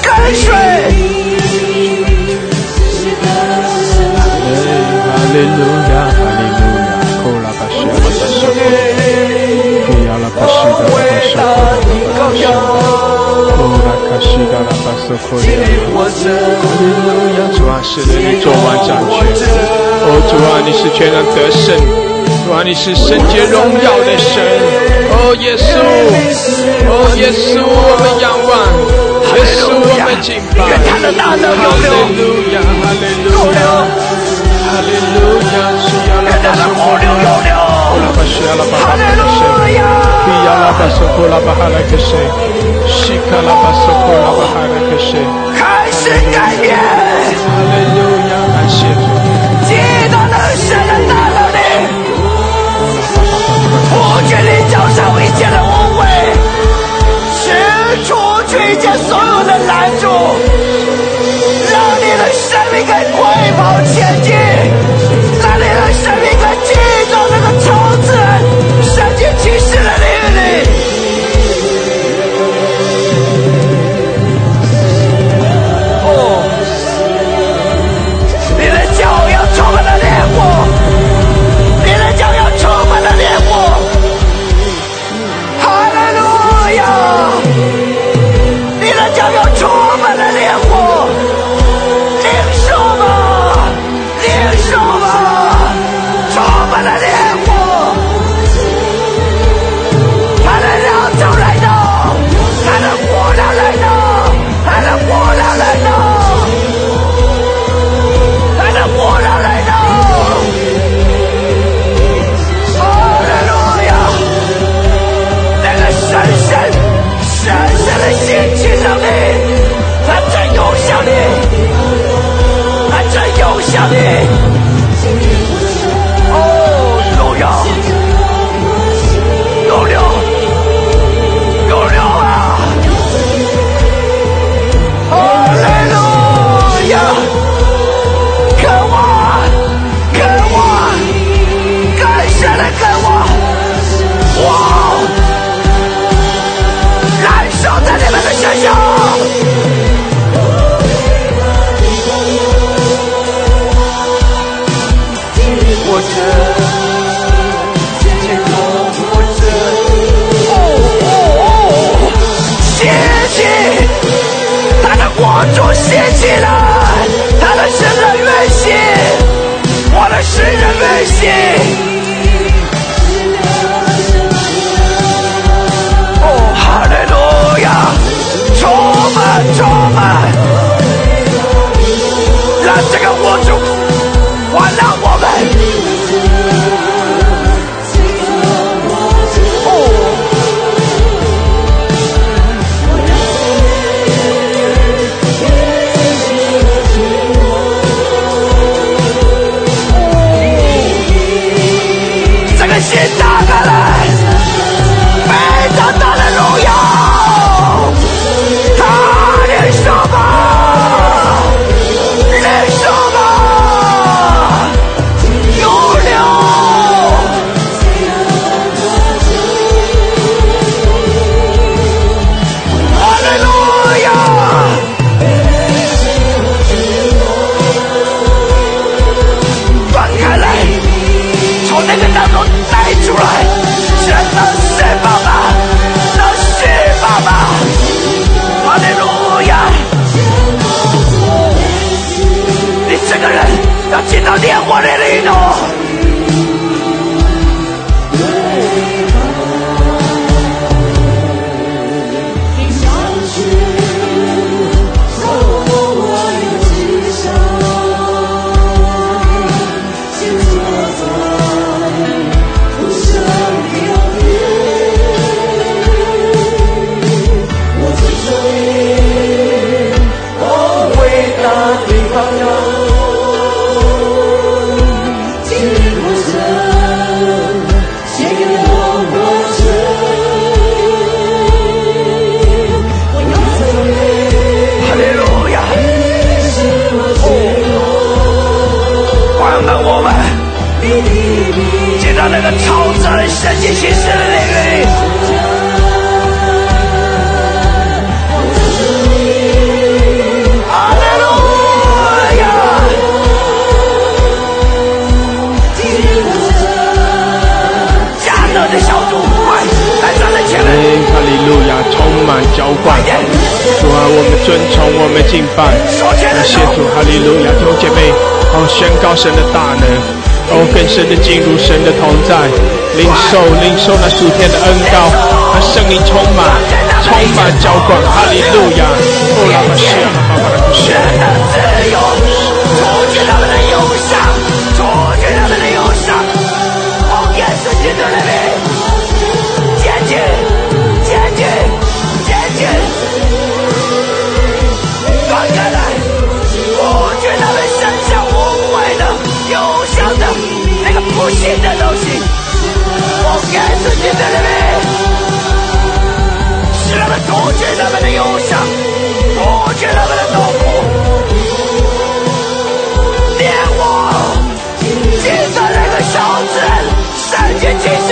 巴西库里亚，哈利路亚，主啊，是的，你做完掌权，哦，主啊，你是全然得胜，主啊，你是圣洁荣耀的神，哦，耶稣，哦，耶稣，我们仰望，耶稣，我们敬拜，愿他的大能永流，哈利路亚，哈利路亚。哈利路亚，是亚拉巴索库流，库拉巴西亚拉巴哈拉克西，比亚拉巴索库拉巴哈拉克西，西卡拉巴索库拉巴哈拉克西，开始改变。哈利路亚，感谢主，记得能神的大能力，不去你。脚上一切的污秽，是除去一切所有的拦阻，让你。的生命可以快跑前进，他浇灌哈利路亚，不让他们需要，选择自由，他们的忧伤，阻止他们的忧伤，我给自己的人民前进、前进、前进，断开来，阻止他们剩下无谓的、忧伤的那个不幸的东西。忧伤，不知他的痛苦。连我，心酸那个小子，善解其事。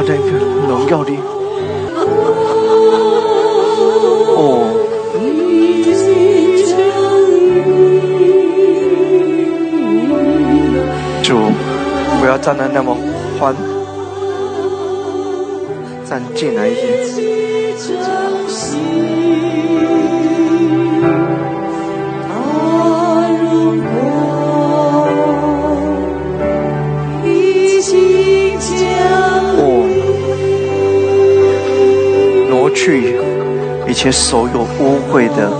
那就不用要你哦，就不要站得那么宽，站进来一些。去一切所有污秽的，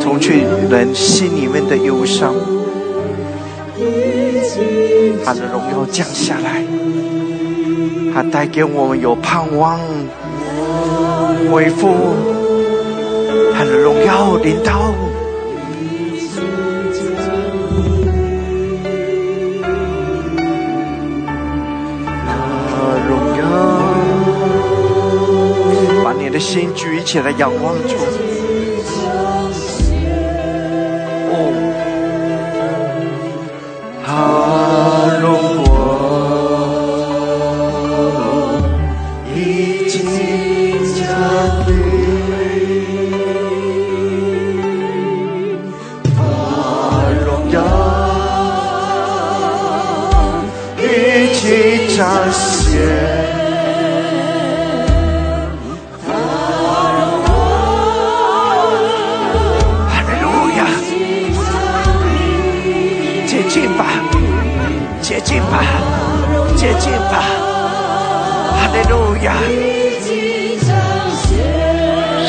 除去人心里面的忧伤。他的荣耀降下来，他带给我们有盼望，恢复他的荣耀领到。你的心聚一起在阳光中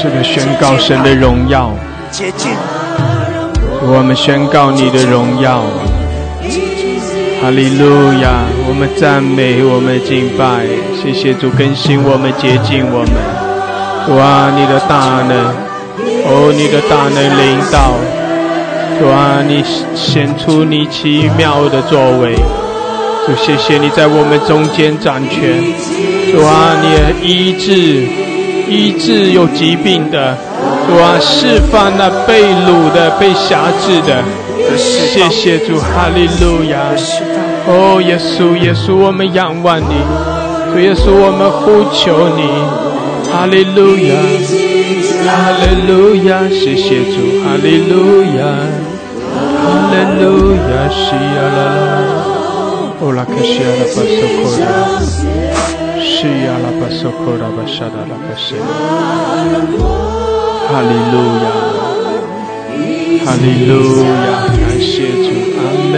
是的，宣告神的荣耀。洁净。我们宣告你的荣耀。哈利路亚！我们赞美，我们敬拜，谢谢主更新我们，洁净我们。主啊，你的大能，哦，你的大能领导。主啊，你显出你奇妙的作为。主，谢谢你在我们中间掌权。主啊，你的医治，医治有疾病的。主啊，释放那被掳的、被辖制的。谢谢主，哈利路亚！哦，耶稣，耶稣，我们仰望你，主耶稣，我们呼求你，哈利路亚，哈利路亚！谢谢主，哈利路亚，哈利路亚，西呀啦啦，哦拉克西呀拉巴索库拉，西呀巴索库拉巴沙达拉巴西，哈利路亚，哈利路亚。感谢主，阿门，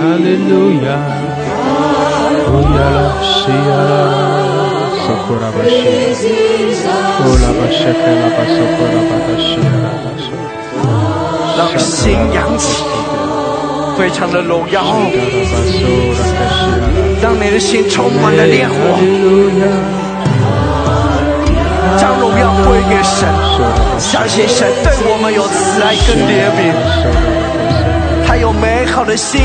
哈利路亚，乌亚拉西亚拉，苏库拉巴西，乌拉巴谢克拉巴苏库拉巴达西亚拉巴苏，让心扬起，非常的荣耀，让你的心充满了烈火，将荣耀归给神，相信神对我们有慈爱跟怜悯。他有美好的心意，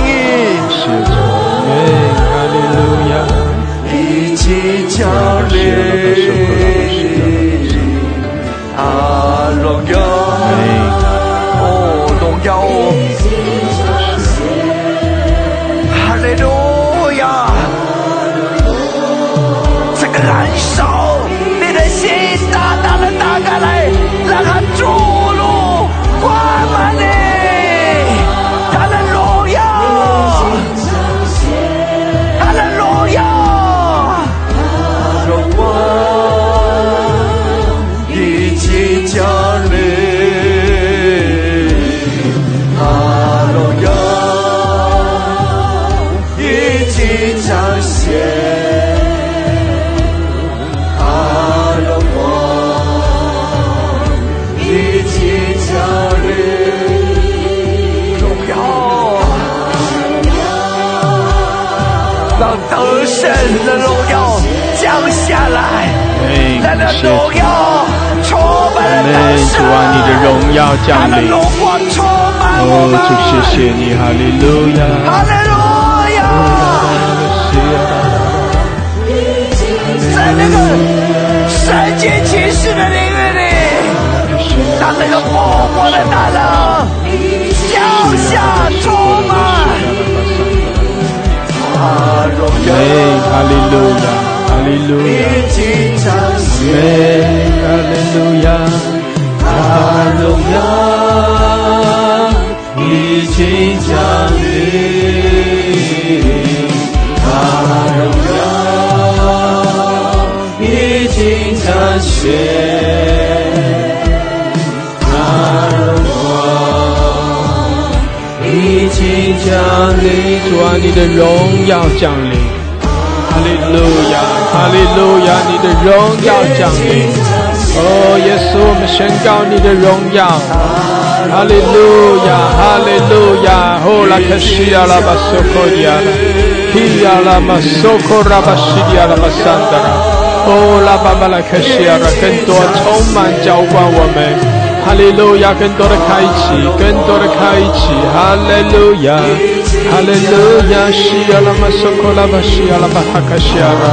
一起降临，啊，荣耀，哦，荣耀，荣耀充满了大主啊，你的荣耀降临。哦，主谢谢你，哈利路亚，哈利路亚。在那个圣洁骑士的领域里，让那个复活的大能降下充满。哈利路亚，哈利路亚。阿门，哈利路亚，哈利路亚，已经降临，哈利路亚，已经彰显，哈利路亚，已经降临，主啊，你的荣耀降临。哈利路亚，哈利路亚，你的荣耀降临。哦，耶稣，我们宣告你的荣耀。哈利路亚，哈利路亚。哦，拉克西亚拉巴索科迪亚拉，提亚拉马索科拉巴西迪亚拉巴桑德拉。哦，拉巴巴拉克西亚拉，更多充满浇灌我们。哈利路亚，更多的开启，更多的开启。哈利路亚。哈利路亚，西阿拉玛苏克拉巴西阿拉巴哈卡西阿拉，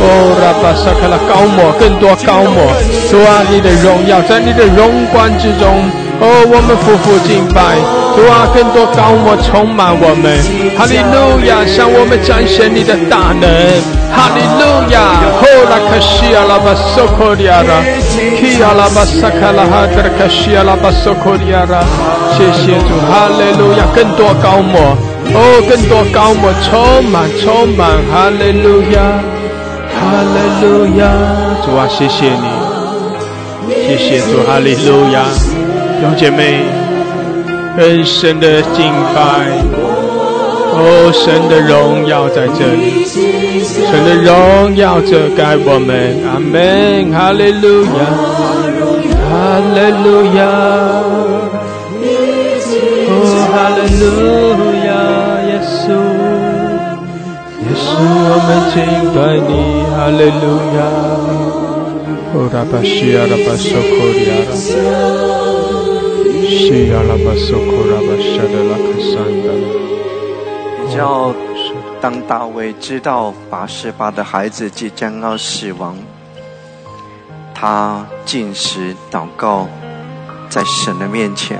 哦拉巴萨克拉高摩，更多高摩，主啊，你的荣耀在你的荣光之中，哦，我们夫妇敬拜，主啊，更多高摩充满我们，哈利路亚，向我们展现你的大能，哈利路亚，哦拉卡西阿拉巴苏克利亚拉，基阿拉巴萨克拉哈德卡西阿拉巴苏克利亚拉，谢谢主，哈利路亚，更多高摩。哦，更多高我充满，充满，哈利路亚，哈利路亚，主啊，谢谢你，谢谢主，哈利路亚，弟兄姐妹，更深的敬拜，哦，神的荣耀在这里，神的荣耀遮盖我们，阿门，哈利路亚。哈利路亚，哦，哈利路亚，稣，耶稣，我们敬拜你，哈利路亚，哦，拉巴西亚拉巴索科里亚拉，西亚拉巴索科拉巴沙德拉克山的，叫当大卫知道八十八的孩子即将要死亡。他进食祷告，在神的面前。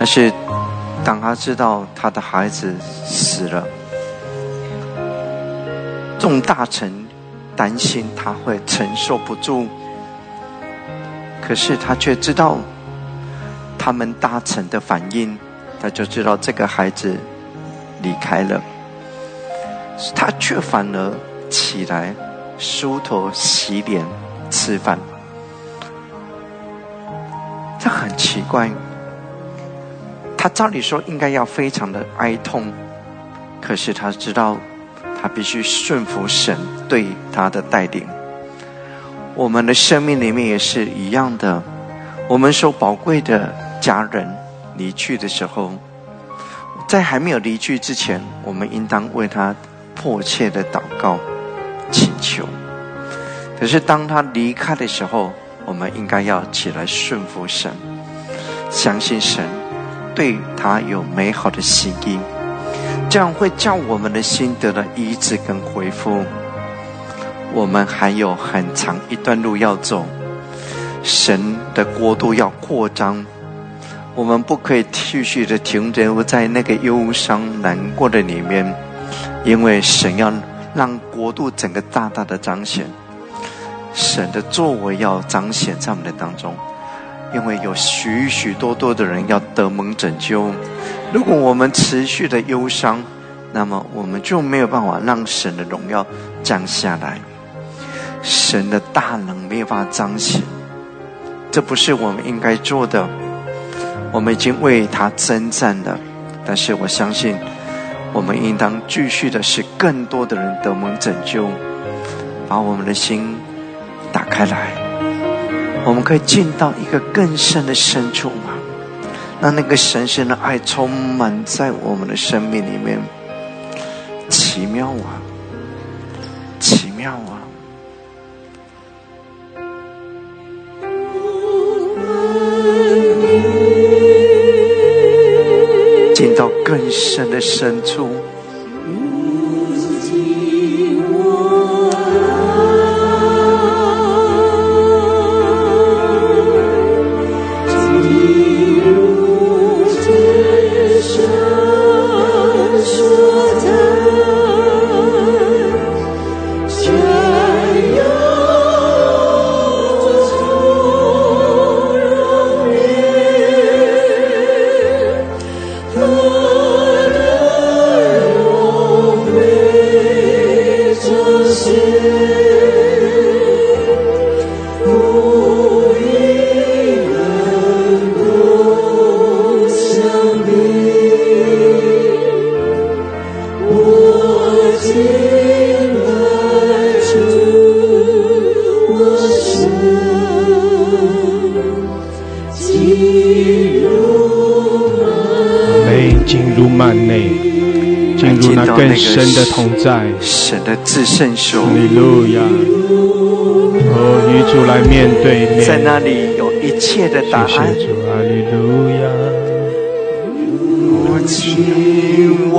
但是，当他知道他的孩子死了，众大臣担心他会承受不住。可是他却知道他们大臣的反应，他就知道这个孩子离开了。他却反而起来。梳头、洗脸、吃饭，这很奇怪。他照理说应该要非常的哀痛，可是他知道，他必须顺服神对他的带领。我们的生命里面也是一样的，我们所宝贵的家人离去的时候，在还没有离去之前，我们应当为他迫切的祷告。请求，可是当他离开的时候，我们应该要起来顺服神，相信神对他有美好的心意，这样会叫我们的心得了医治跟恢复。我们还有很长一段路要走，神的国度要扩张，我们不可以继续的停留在那个忧伤难过的里面，因为神要。让国度整个大大的彰显，神的作为要彰显在我们的当中，因为有许许多多的人要得蒙拯救。如果我们持续的忧伤，那么我们就没有办法让神的荣耀降下来，神的大能没有办法彰显。这不是我们应该做的。我们已经为他征战了，但是我相信。我们应当继续的使更多的人得蒙拯救，把我们的心打开来，我们可以进到一个更深的深处吗？让那个神圣的爱充满在我们的生命里面，奇妙啊，奇妙啊！进到更深的深处。更深的同在，神的至圣所。哈利路亚！哦，与主来面对面，在那里有一切的答案。哈利路亚！我请我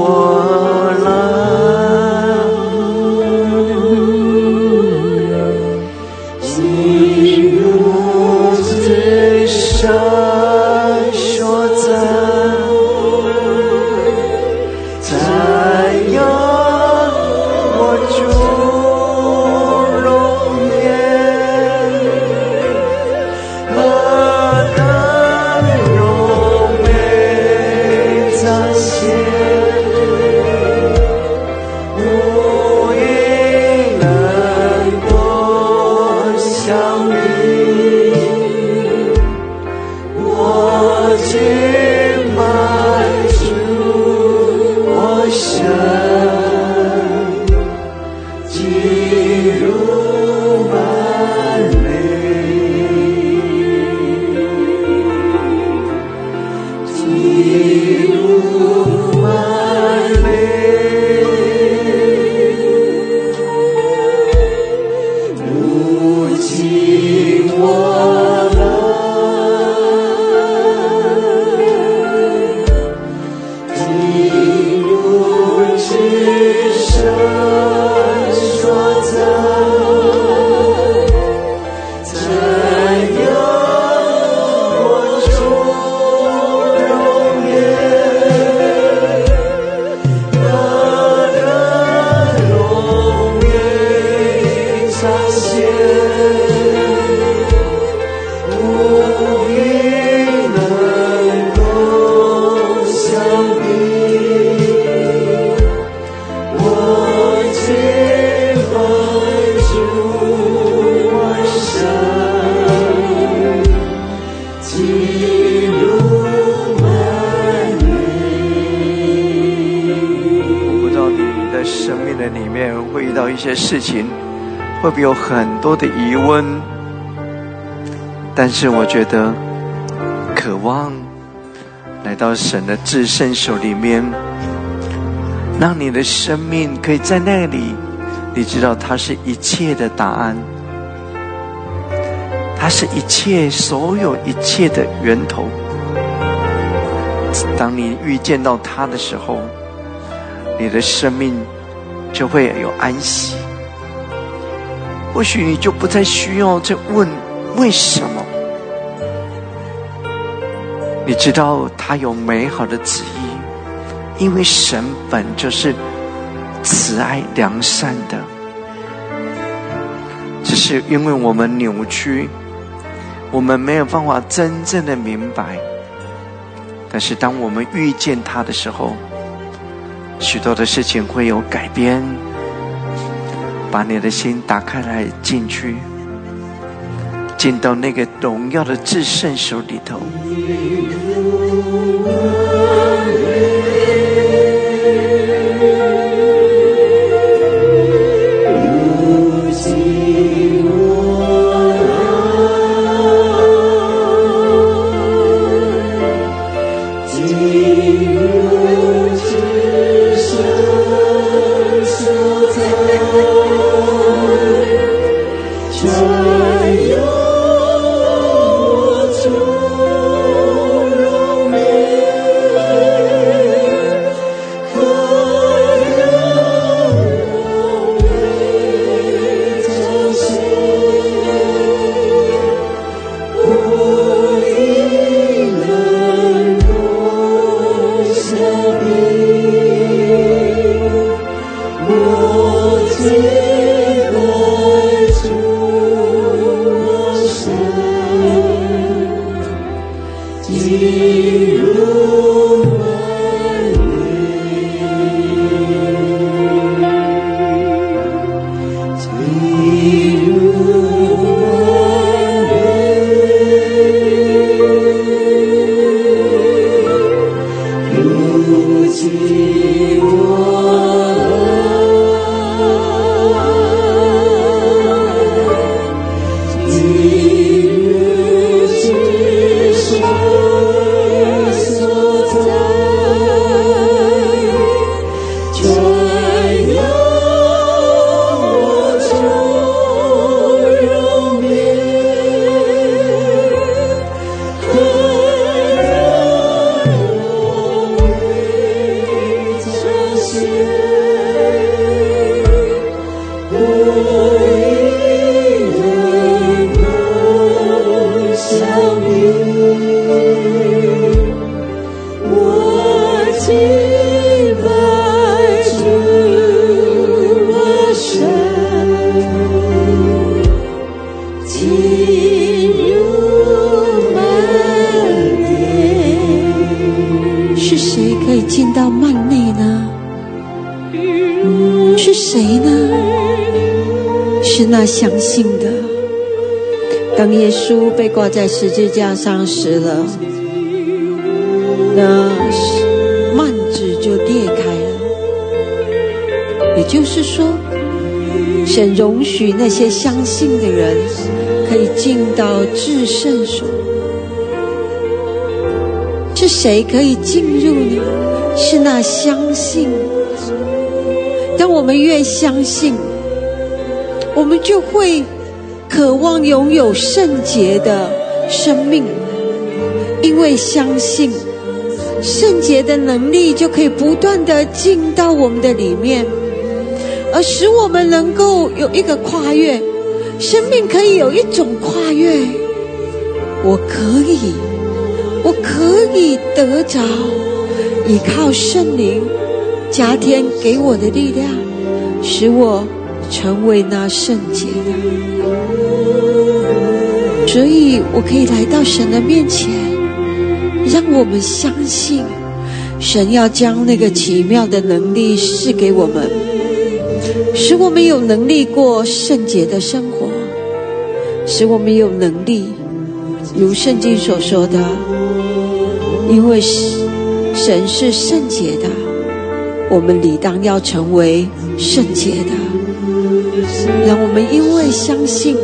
很多的疑问？但是我觉得，渴望来到神的至圣手里面，让你的生命可以在那里，你知道它是一切的答案，它是一切所有一切的源头。当你遇见到他的时候，你的生命就会有安息。或许你就不再需要再问为什么。你知道他有美好的旨意，因为神本就是慈爱良善的，只是因为我们扭曲，我们没有办法真正的明白。但是当我们遇见他的时候，许多的事情会有改变。把你的心打开来，进去。进到那个荣耀的至圣手里头。在十字架上死了，那幔子就裂开了。也就是说，神容许那些相信的人可以进到至圣所。是谁可以进入呢？是那相信。当我们越相信，我们就会渴望拥有圣洁的。生命，因为相信圣洁的能力，就可以不断的进到我们的里面，而使我们能够有一个跨越，生命可以有一种跨越。我可以，我可以得着依靠圣灵加添给我的力量，使我成为那圣洁的。所以我可以来到神的面前，让我们相信，神要将那个奇妙的能力赐给我们，使我们有能力过圣洁的生活，使我们有能力，如圣经所说的，因为神是圣洁的，我们理当要成为圣洁的。让我们因为相信，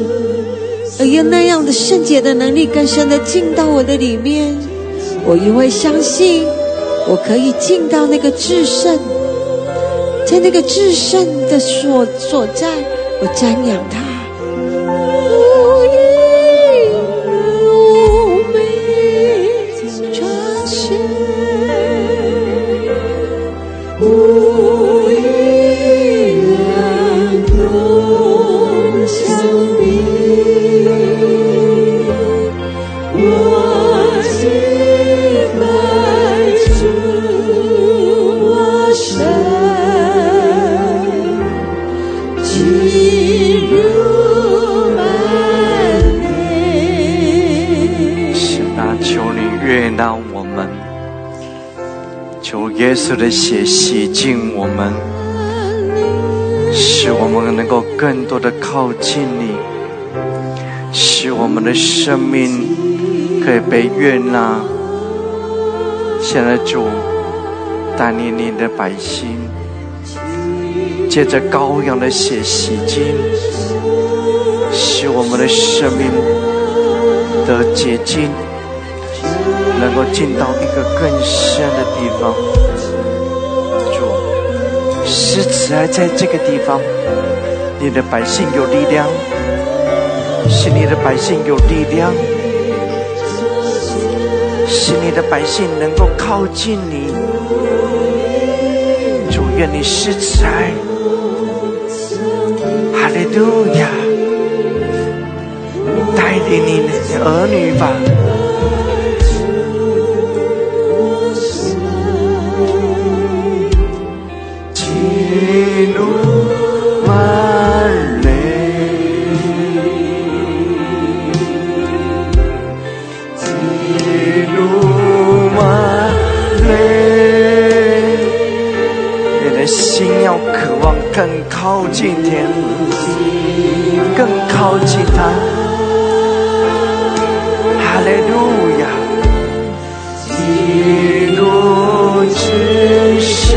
而又那样的圣洁的能力，更深的进到我的里面。我因为相信，我可以进到那个至圣，在那个至圣的所所在，我瞻仰他。耶稣的血洗净我们，使我们能够更多的靠近你，使我们的生命可以被悦纳。现在主带领你的百姓，借着羔羊的血洗净，使我们的生命得洁净，能够进到一个更深的地方。是慈爱在这个地方，你的百姓有力量，是你的百姓有力量，是你的百姓能够靠近你。祝愿你施慈爱，哈利路亚，带领你的儿女吧。一路万累，一路万累，你的心要渴望更靠近天，更靠近他。哈利路亚，一路之上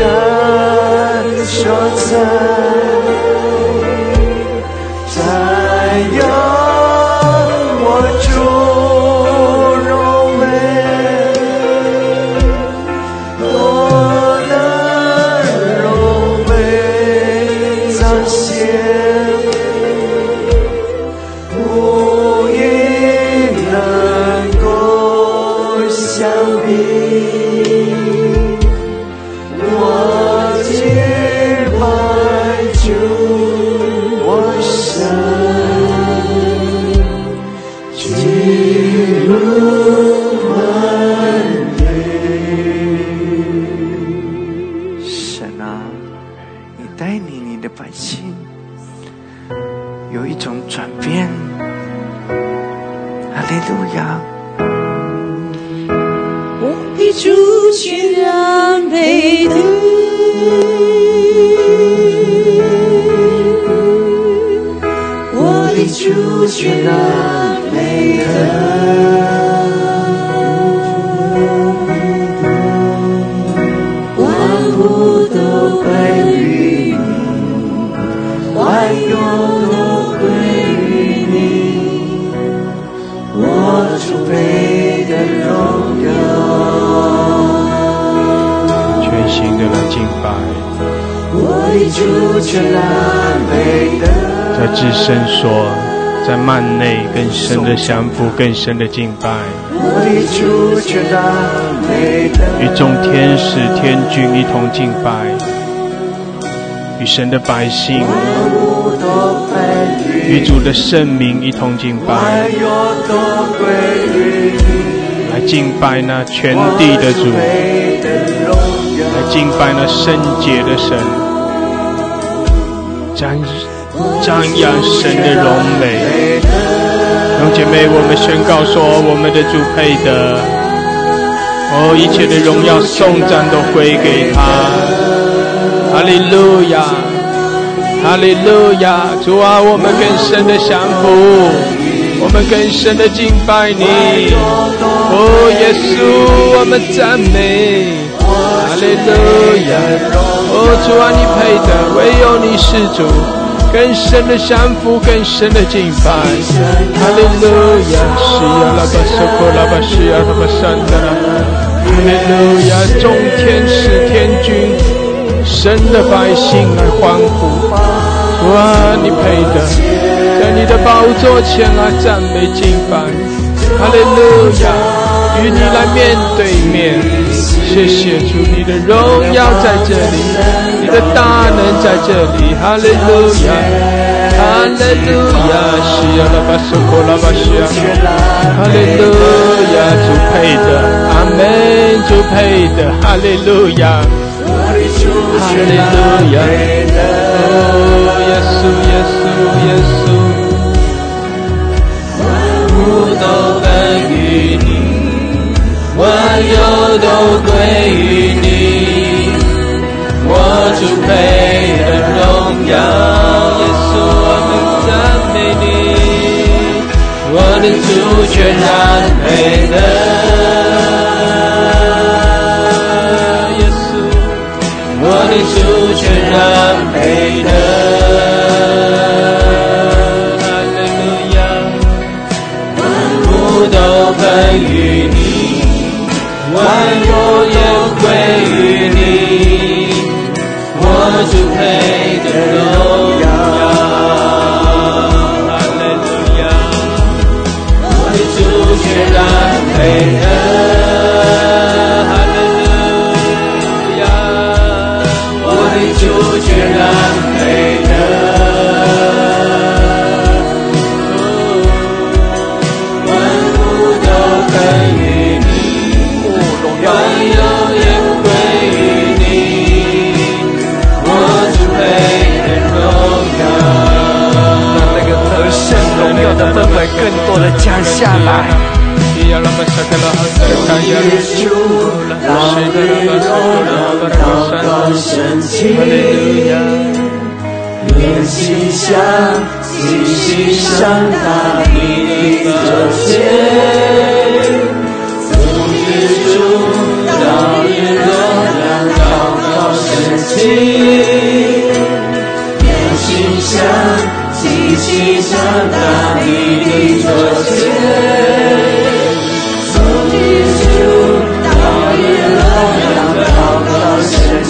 the short time. 所在幔内更深的。降服更深的敬拜，与众天使天君一同敬拜，与神的百姓，与主的圣名一同敬拜，来敬拜那全地的主，来敬拜那圣洁的神，张张扬神的荣美。弟兄姐妹，我们宣告说，我们的主配得，哦，一切的荣耀颂赞都归给他。哈利路亚，哈利路亚，主啊，我们更深的降服，我们更深的敬拜你。哦，耶稣，我们赞美，哈利路亚。哦，主啊，你配得，唯有你是主。更深的降服，更深的敬拜。哈利路亚，西呀拉巴苏库拉巴西呀拉巴山达拉，哈利路亚，众天使天君，神的百姓来欢呼。哇，你配得，在你的宝座前来赞美敬拜。哈利路亚，与你来面对面。谢谢主，你的荣耀在这里。你的大能在这里，哈利路亚，哈利路亚，西呀拉巴苏库拉巴西亚，哈利路亚，主配的，阿门，主配的，哈利路亚，哈利路亚，哦，耶稣，耶稣，耶稣，万物都归于你，万有都归于你。我主配的荣耀，耶稣，我们赞美你，我的主全然配的，耶稣，我的主全然配的，哈利路亚，万物都归于你，万的氛围更多的降下来。愿心向继续上大地的天，从日出到日落，让祷告升起。愿心向继续上大地的天，从日出到日落，让祷告升起。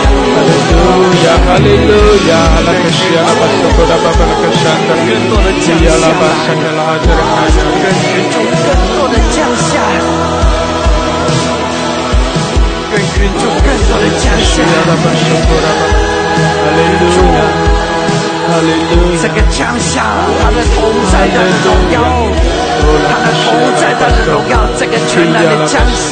yala basakala, hajarakaya, 更多的降下，更云柱更多的降下，yala basokoda, hallelujah, hallelujah. 这个降下他的同在的荣耀，他的同在的荣耀，这个全然的降下。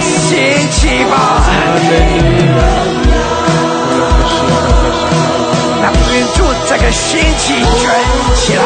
掀起吧！来，那不愿住这个心情，卷起来！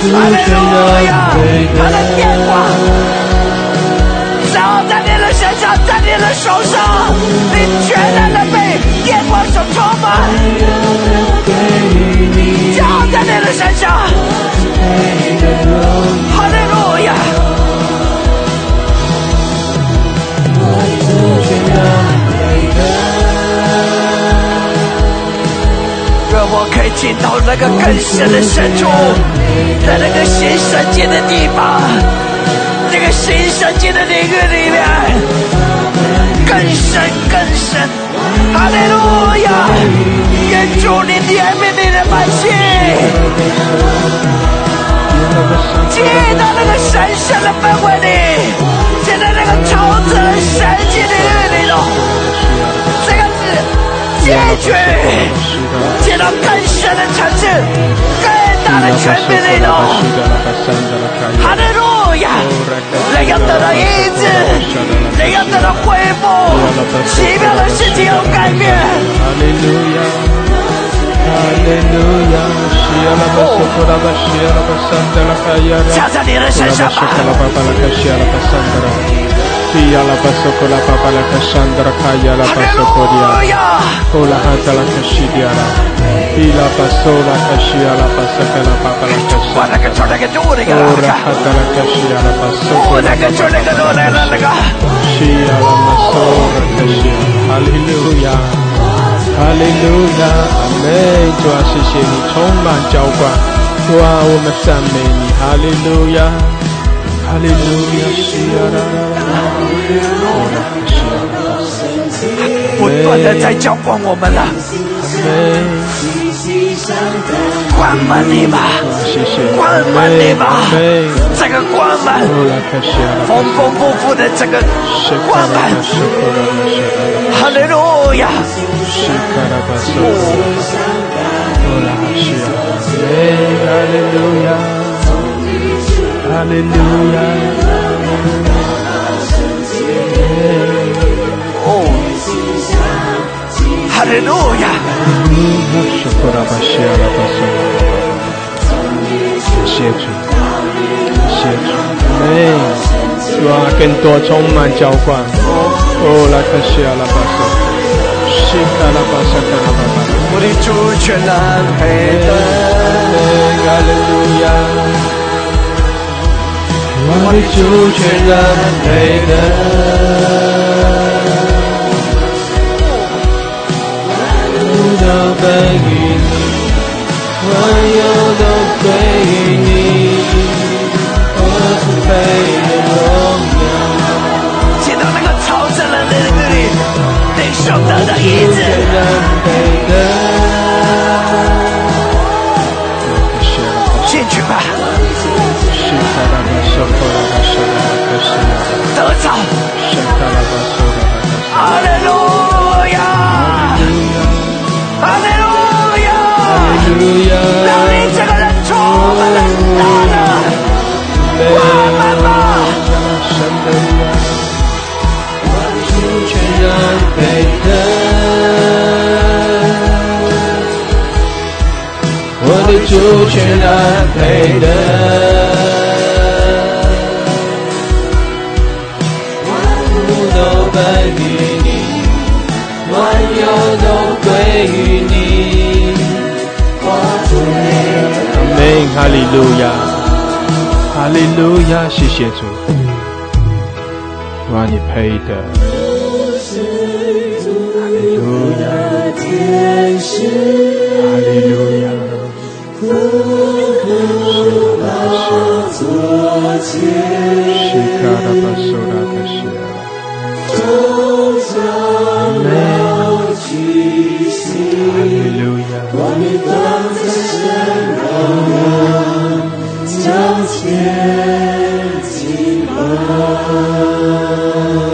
哈利路亚，他的天光，照在你的身上，在你的手上，你全然的被电光所充满，照在你的身上，进到那个更深的深处，在那个新圣洁的地方，那个新圣洁的领域里面，更深更深。哈利路亚！愿主你怜悯你的百姓，进到那个神圣的氛围里，进到那个超自然神奇的领域里头，是进去。进到更深的城市，更大的权柄里头。哈利路亚！人要得到医治，人要得到恢复，奇妙的事情要改变。哈利路亚，哈利路亚，西亚拉巴索库拉巴西亚拉巴桑德拉卡亚拉，加在你的身上吧。卡拉巴巴拉卡西亚拉巴桑德拉，西亚拉巴索库拉巴巴拉卡桑德拉卡亚拉巴索库迪亚，库拉哈德拉卡西迪亚拉，伊拉巴索拉卡西亚拉巴萨卡拉巴巴拉卡桑，我那个做那个做那个库拉那个，哈德拉卡西亚拉巴索库拉我那个做那个做那个那个。西亚拉巴索拉卡西亚，哈利路亚。哈利路亚，阿门！主啊，谢谢你充满浇灌，主啊，我们赞美你，哈利路亚， 哈利路亚，西呀啦啦啦，西呀啦啦，不断的在浇灌我们了，的这个关满拉巴，索库拉巴西呀啦啦，哈利路亚，西卡拉巴索库拉巴，欧拉西呀啦，阿门！哈利路亚，哈利路亚。哦，哈利路亚，谢谢主，谢谢主，阿主啊，更多充满浇灌。哦，拉克西阿拉巴索，西卡拉巴萨卡拉巴巴，我的主全然配得，哈利路亚，我的主全然配得。都归于你，所有都归于你，我不配的荣耀，进到那个超自然的里，领受得到医治，全然配得。万物都本于你，万有都归于你。阿门，哈利路亚，哈利路亚，谢谢主，哇，你配的，哈利路亚，哈利路亚，Ku hendak 拉，布达拉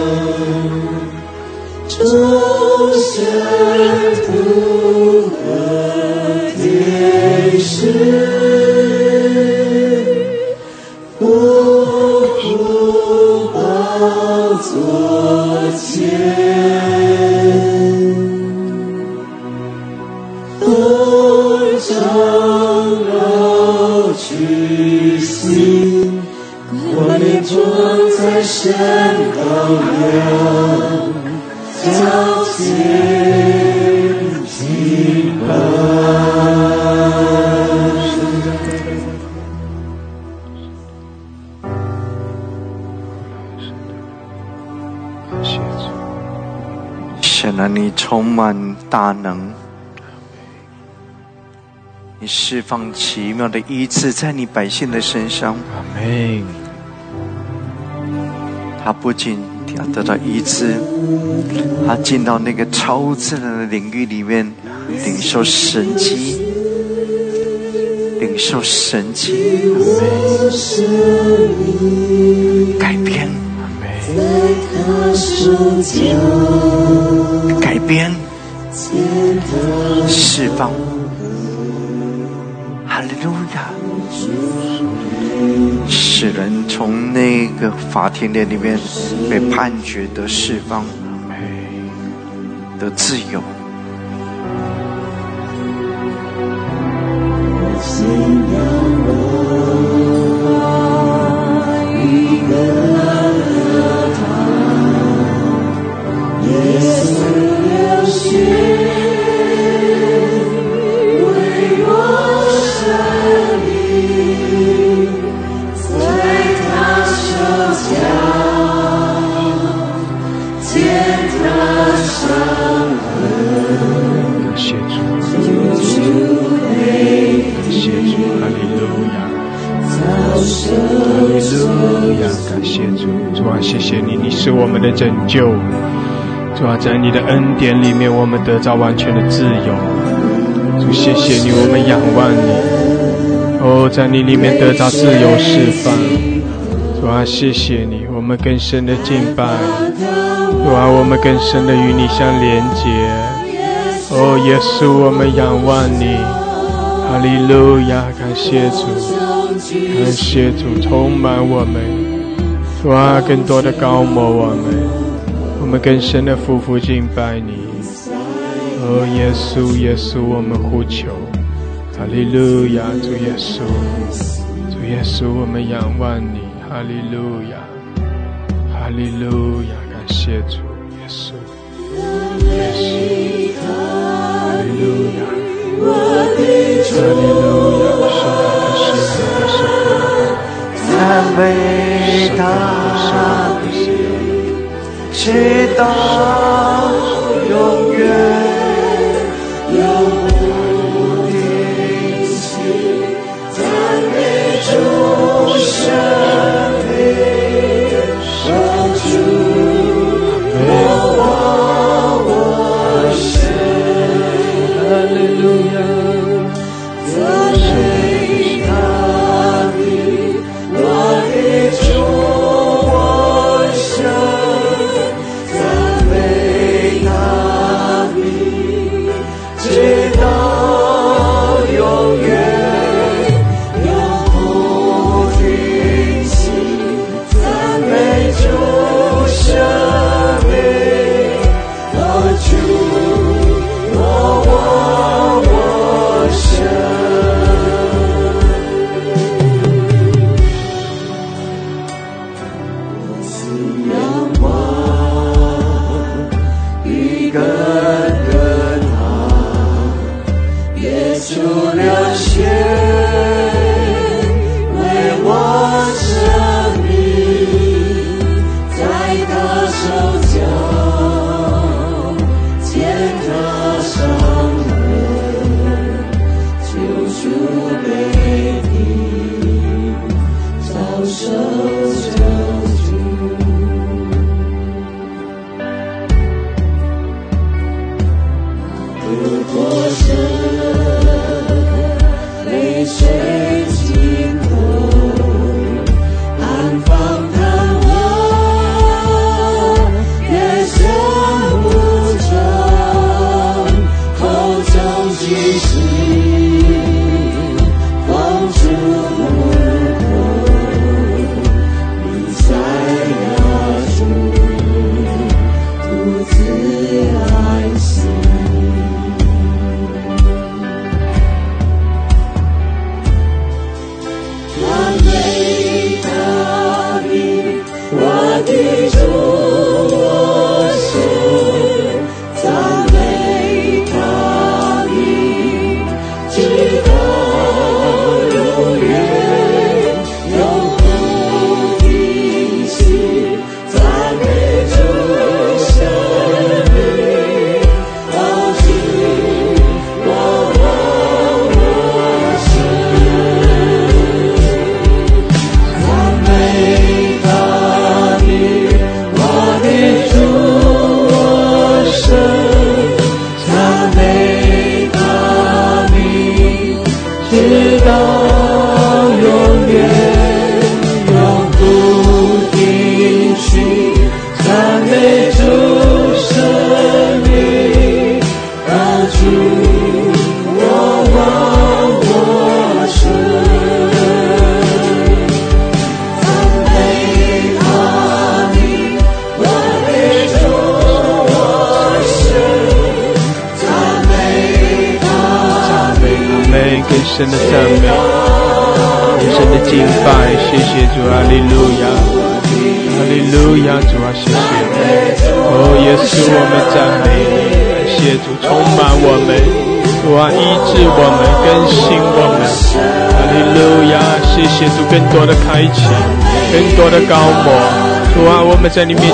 你释放奇妙的医治在你百姓的身上。阿门。他不仅要得到医治，他进到那个超自然的领域里面，领受神迹，领受神迹，改变。改变，释放，使人从那个法庭的里面被判决的释放，得自由。拯救，主啊，在你的恩典里面，我们得到完全的自由。主，谢谢你，我们仰望你。哦，在你里面得到自由释放。主啊，谢谢你，我们更深的敬拜。主啊，我们更深的与你相连接。哦，耶稣，我们仰望你。哈利路亚，感谢主，感谢主，充满我们。主啊，更多的高摩我们，我们更深的夫妇敬拜你。哦，耶稣，耶稣，我们呼求，哈利路亚，主耶稣，主耶稣，我们仰望你，哈利路亚，哈利路亚，感谢主耶稣，耶稣，哈利路亚，哈利路亚，圣爱的圣爱的圣爱，赞美。大地，直到 any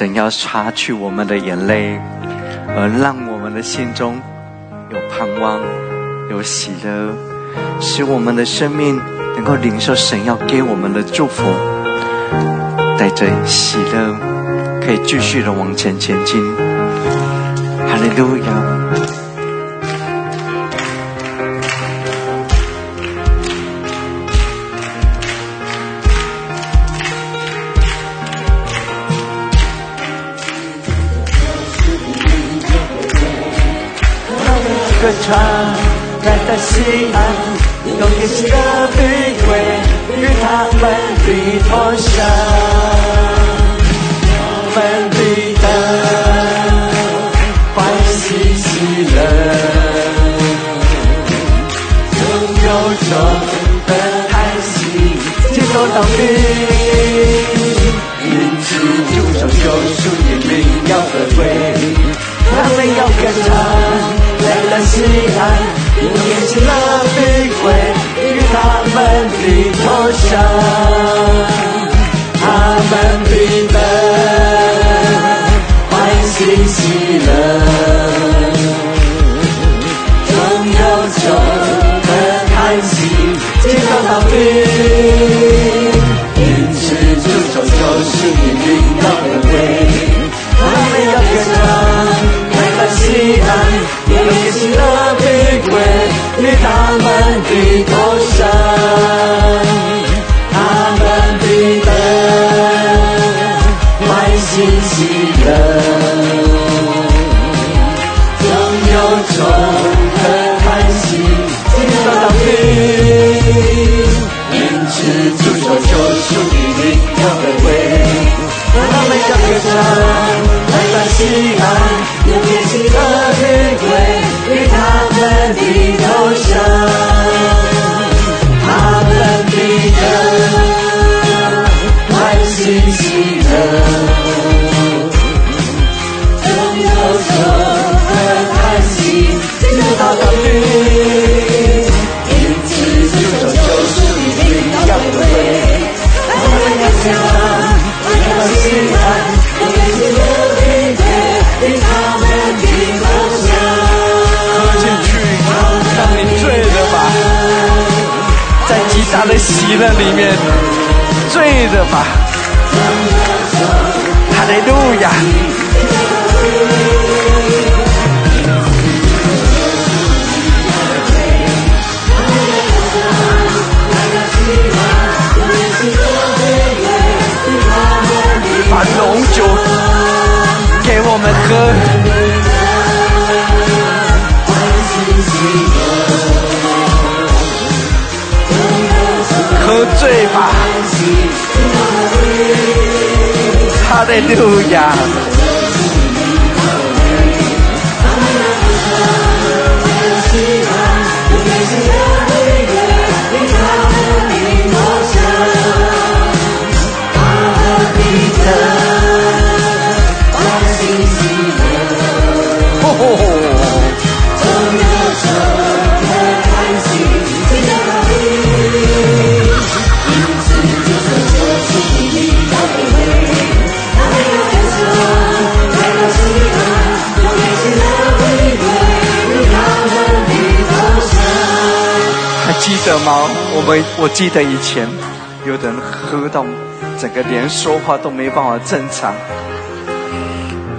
神要擦去我们的眼泪，而让我们的心中有盼望，有喜乐，使我们的生命能够领受神要给我们的祝福，带着喜乐可以继续的往前前进。哈利路亚。唱，来到西安，用天心的玫瑰与他们的同享，来到西安，用年轻的玫瑰与他们的头像，他们的头上，他们的灯欢欣喜乐，总有种的叹息，直到到底，因此主说就是命运要轮回。要歌唱，来到西安，的喜乐里面醉着吧，哈利路亚。喝醉吧，哈利路亚。记得吗？我们我记得以前，有的人喝到整个连说话都没办法正常，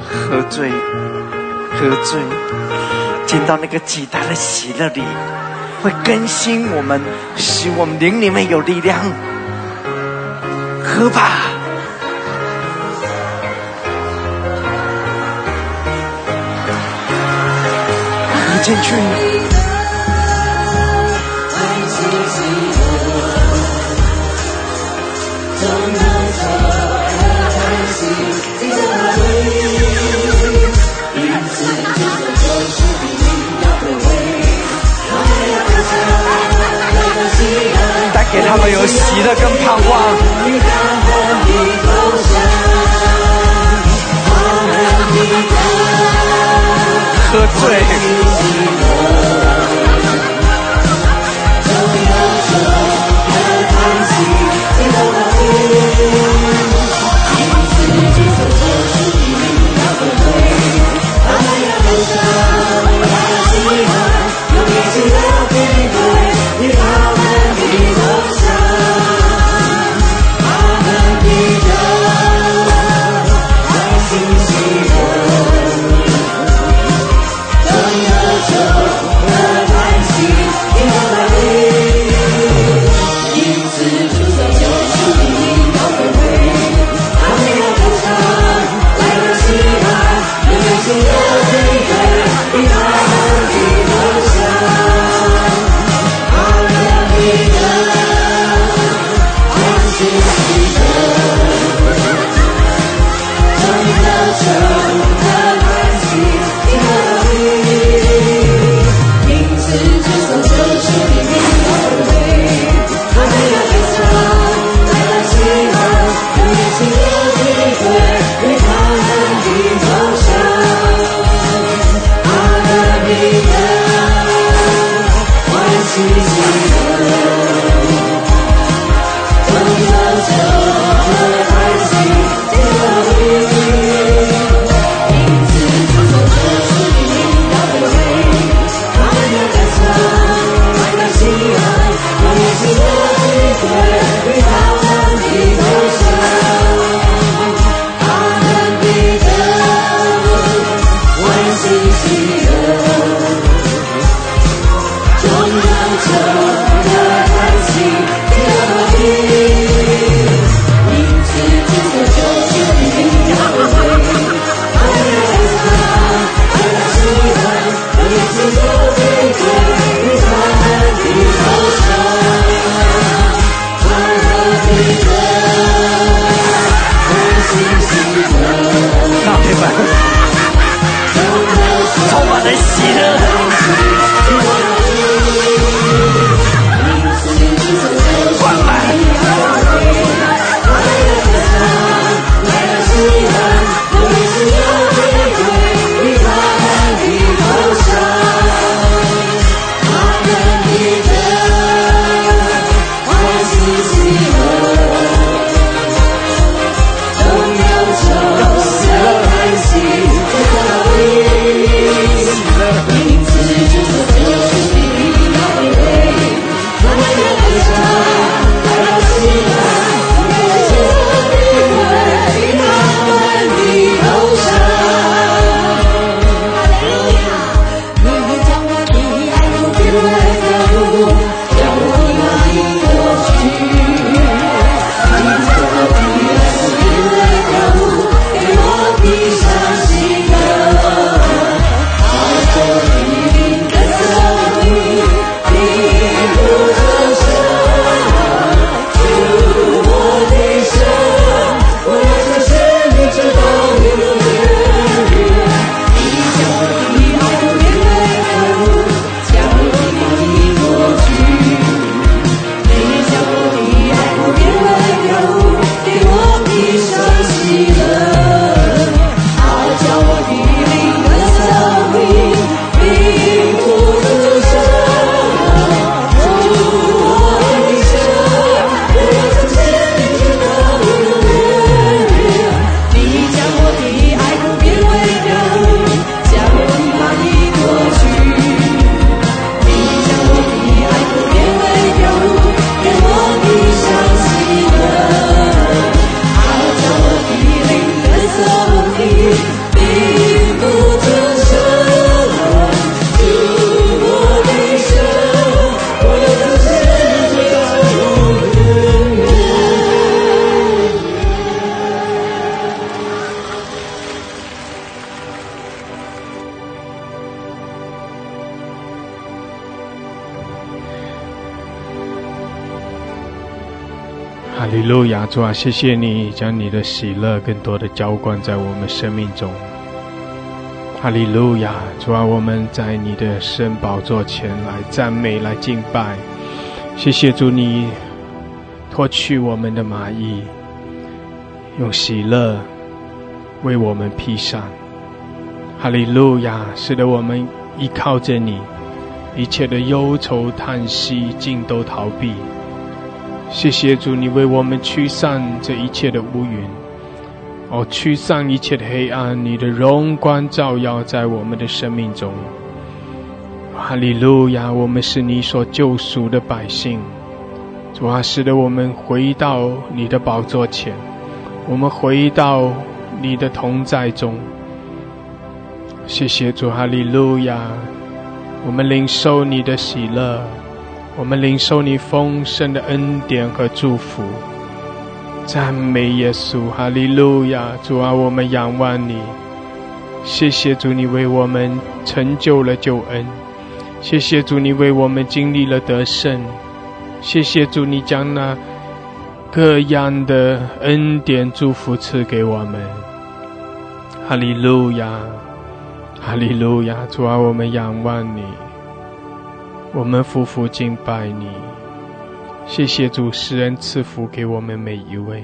喝醉，喝醉，进到那个极大的喜乐里，会更新我们，使我们灵里面有力量。喝吧，喝进去。有喜乐跟盼望。喝醉。谢谢你将你的喜乐更多的浇灌在我们生命中。哈利路亚！主啊，我们在你的圣宝座前来赞美、来敬拜。谢谢主，你脱去我们的麻衣，用喜乐为我们披上。哈利路亚！使得我们依靠着你，一切的忧愁、叹息尽都逃避。谢谢主，你为我们驱散这一切的乌云，哦，驱散一切的黑暗。你的荣光照耀在我们的生命中。哈利路亚！我们是你所救赎的百姓。主啊，使得我们回到你的宝座前，我们回到你的同在中。谢谢主，哈利路亚！我们领受你的喜乐。我们领受你丰盛的恩典和祝福，赞美耶稣，哈利路亚！主啊，我们仰望你，谢谢主，你为我们成就了救恩，谢谢主，你为我们经历了得胜，谢谢主，你将那各样的恩典祝福赐给我们，哈利路亚，哈利路亚！主啊，我们仰望你。我们夫妇敬拜你，谢谢主施恩赐福给我们每一位。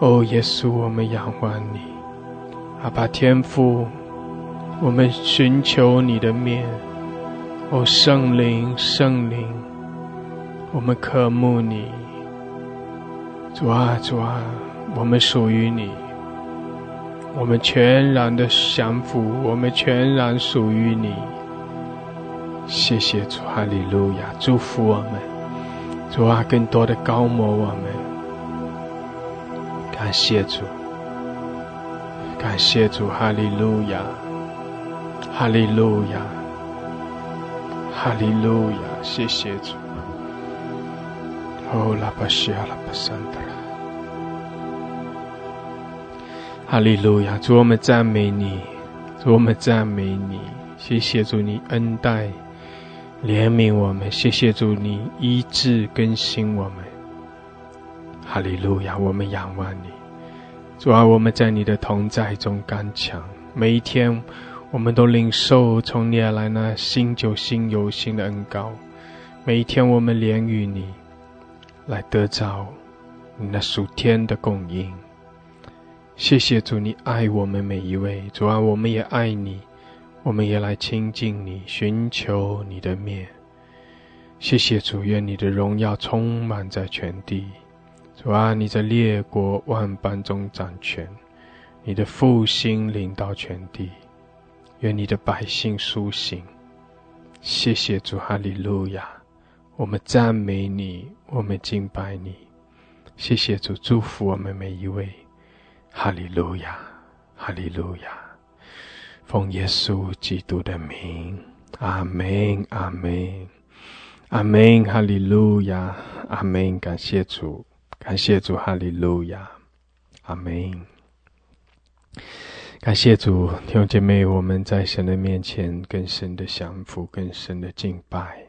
哦，耶稣，我们仰望你，阿爸天父，我们寻求你的面。哦，圣灵，圣灵，我们渴慕你。主啊，主啊，我们属于你，我们全然的降服，我们全然属于你。谢谢主，哈利路亚！祝福我们，主啊，更多的高摩我们。感谢主，感谢主，哈利路亚，哈利路亚，哈利路亚！谢谢主。哦，拉巴西阿拉巴桑德拉，哈利路亚！主我们赞美你，主我们赞美你。谢谢主，你恩待。怜悯我们，谢谢主，你医治更新我们。哈利路亚，我们仰望你，主啊，我们在你的同在中刚强。每一天，我们都领受从你而来那新酒新油新的恩膏。每一天，我们连于你，来得着你那属天的供应。谢谢主，你爱我们每一位，主啊，我们也爱你，我们也来亲近你，寻求你的面。谢谢主，愿你的荣耀充满在全地。主啊，你在列国万邦中掌权，你的复兴领到全地。愿你的百姓苏醒。谢谢主，哈利路亚！我们赞美你，我们敬拜你。谢谢主，祝福我们每一位。哈利路亚，哈利路亚！奉耶稣基督的名，阿门，阿门，阿门！哈利路亚，阿门！感谢主，感谢主，哈利路亚，阿门。感谢主，弟兄姐妹，我们在神的面前更深的降服，更深的敬拜。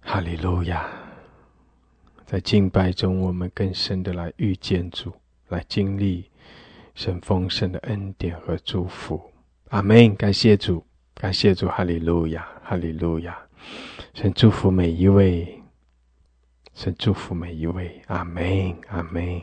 哈利路亚！在敬拜中，我们更深的来遇见主，来经历神丰盛的恩典和祝福。阿门！感谢主，感谢主！哈利路亚，哈利路亚！神祝福每一位，神祝福每一位。阿门，阿门。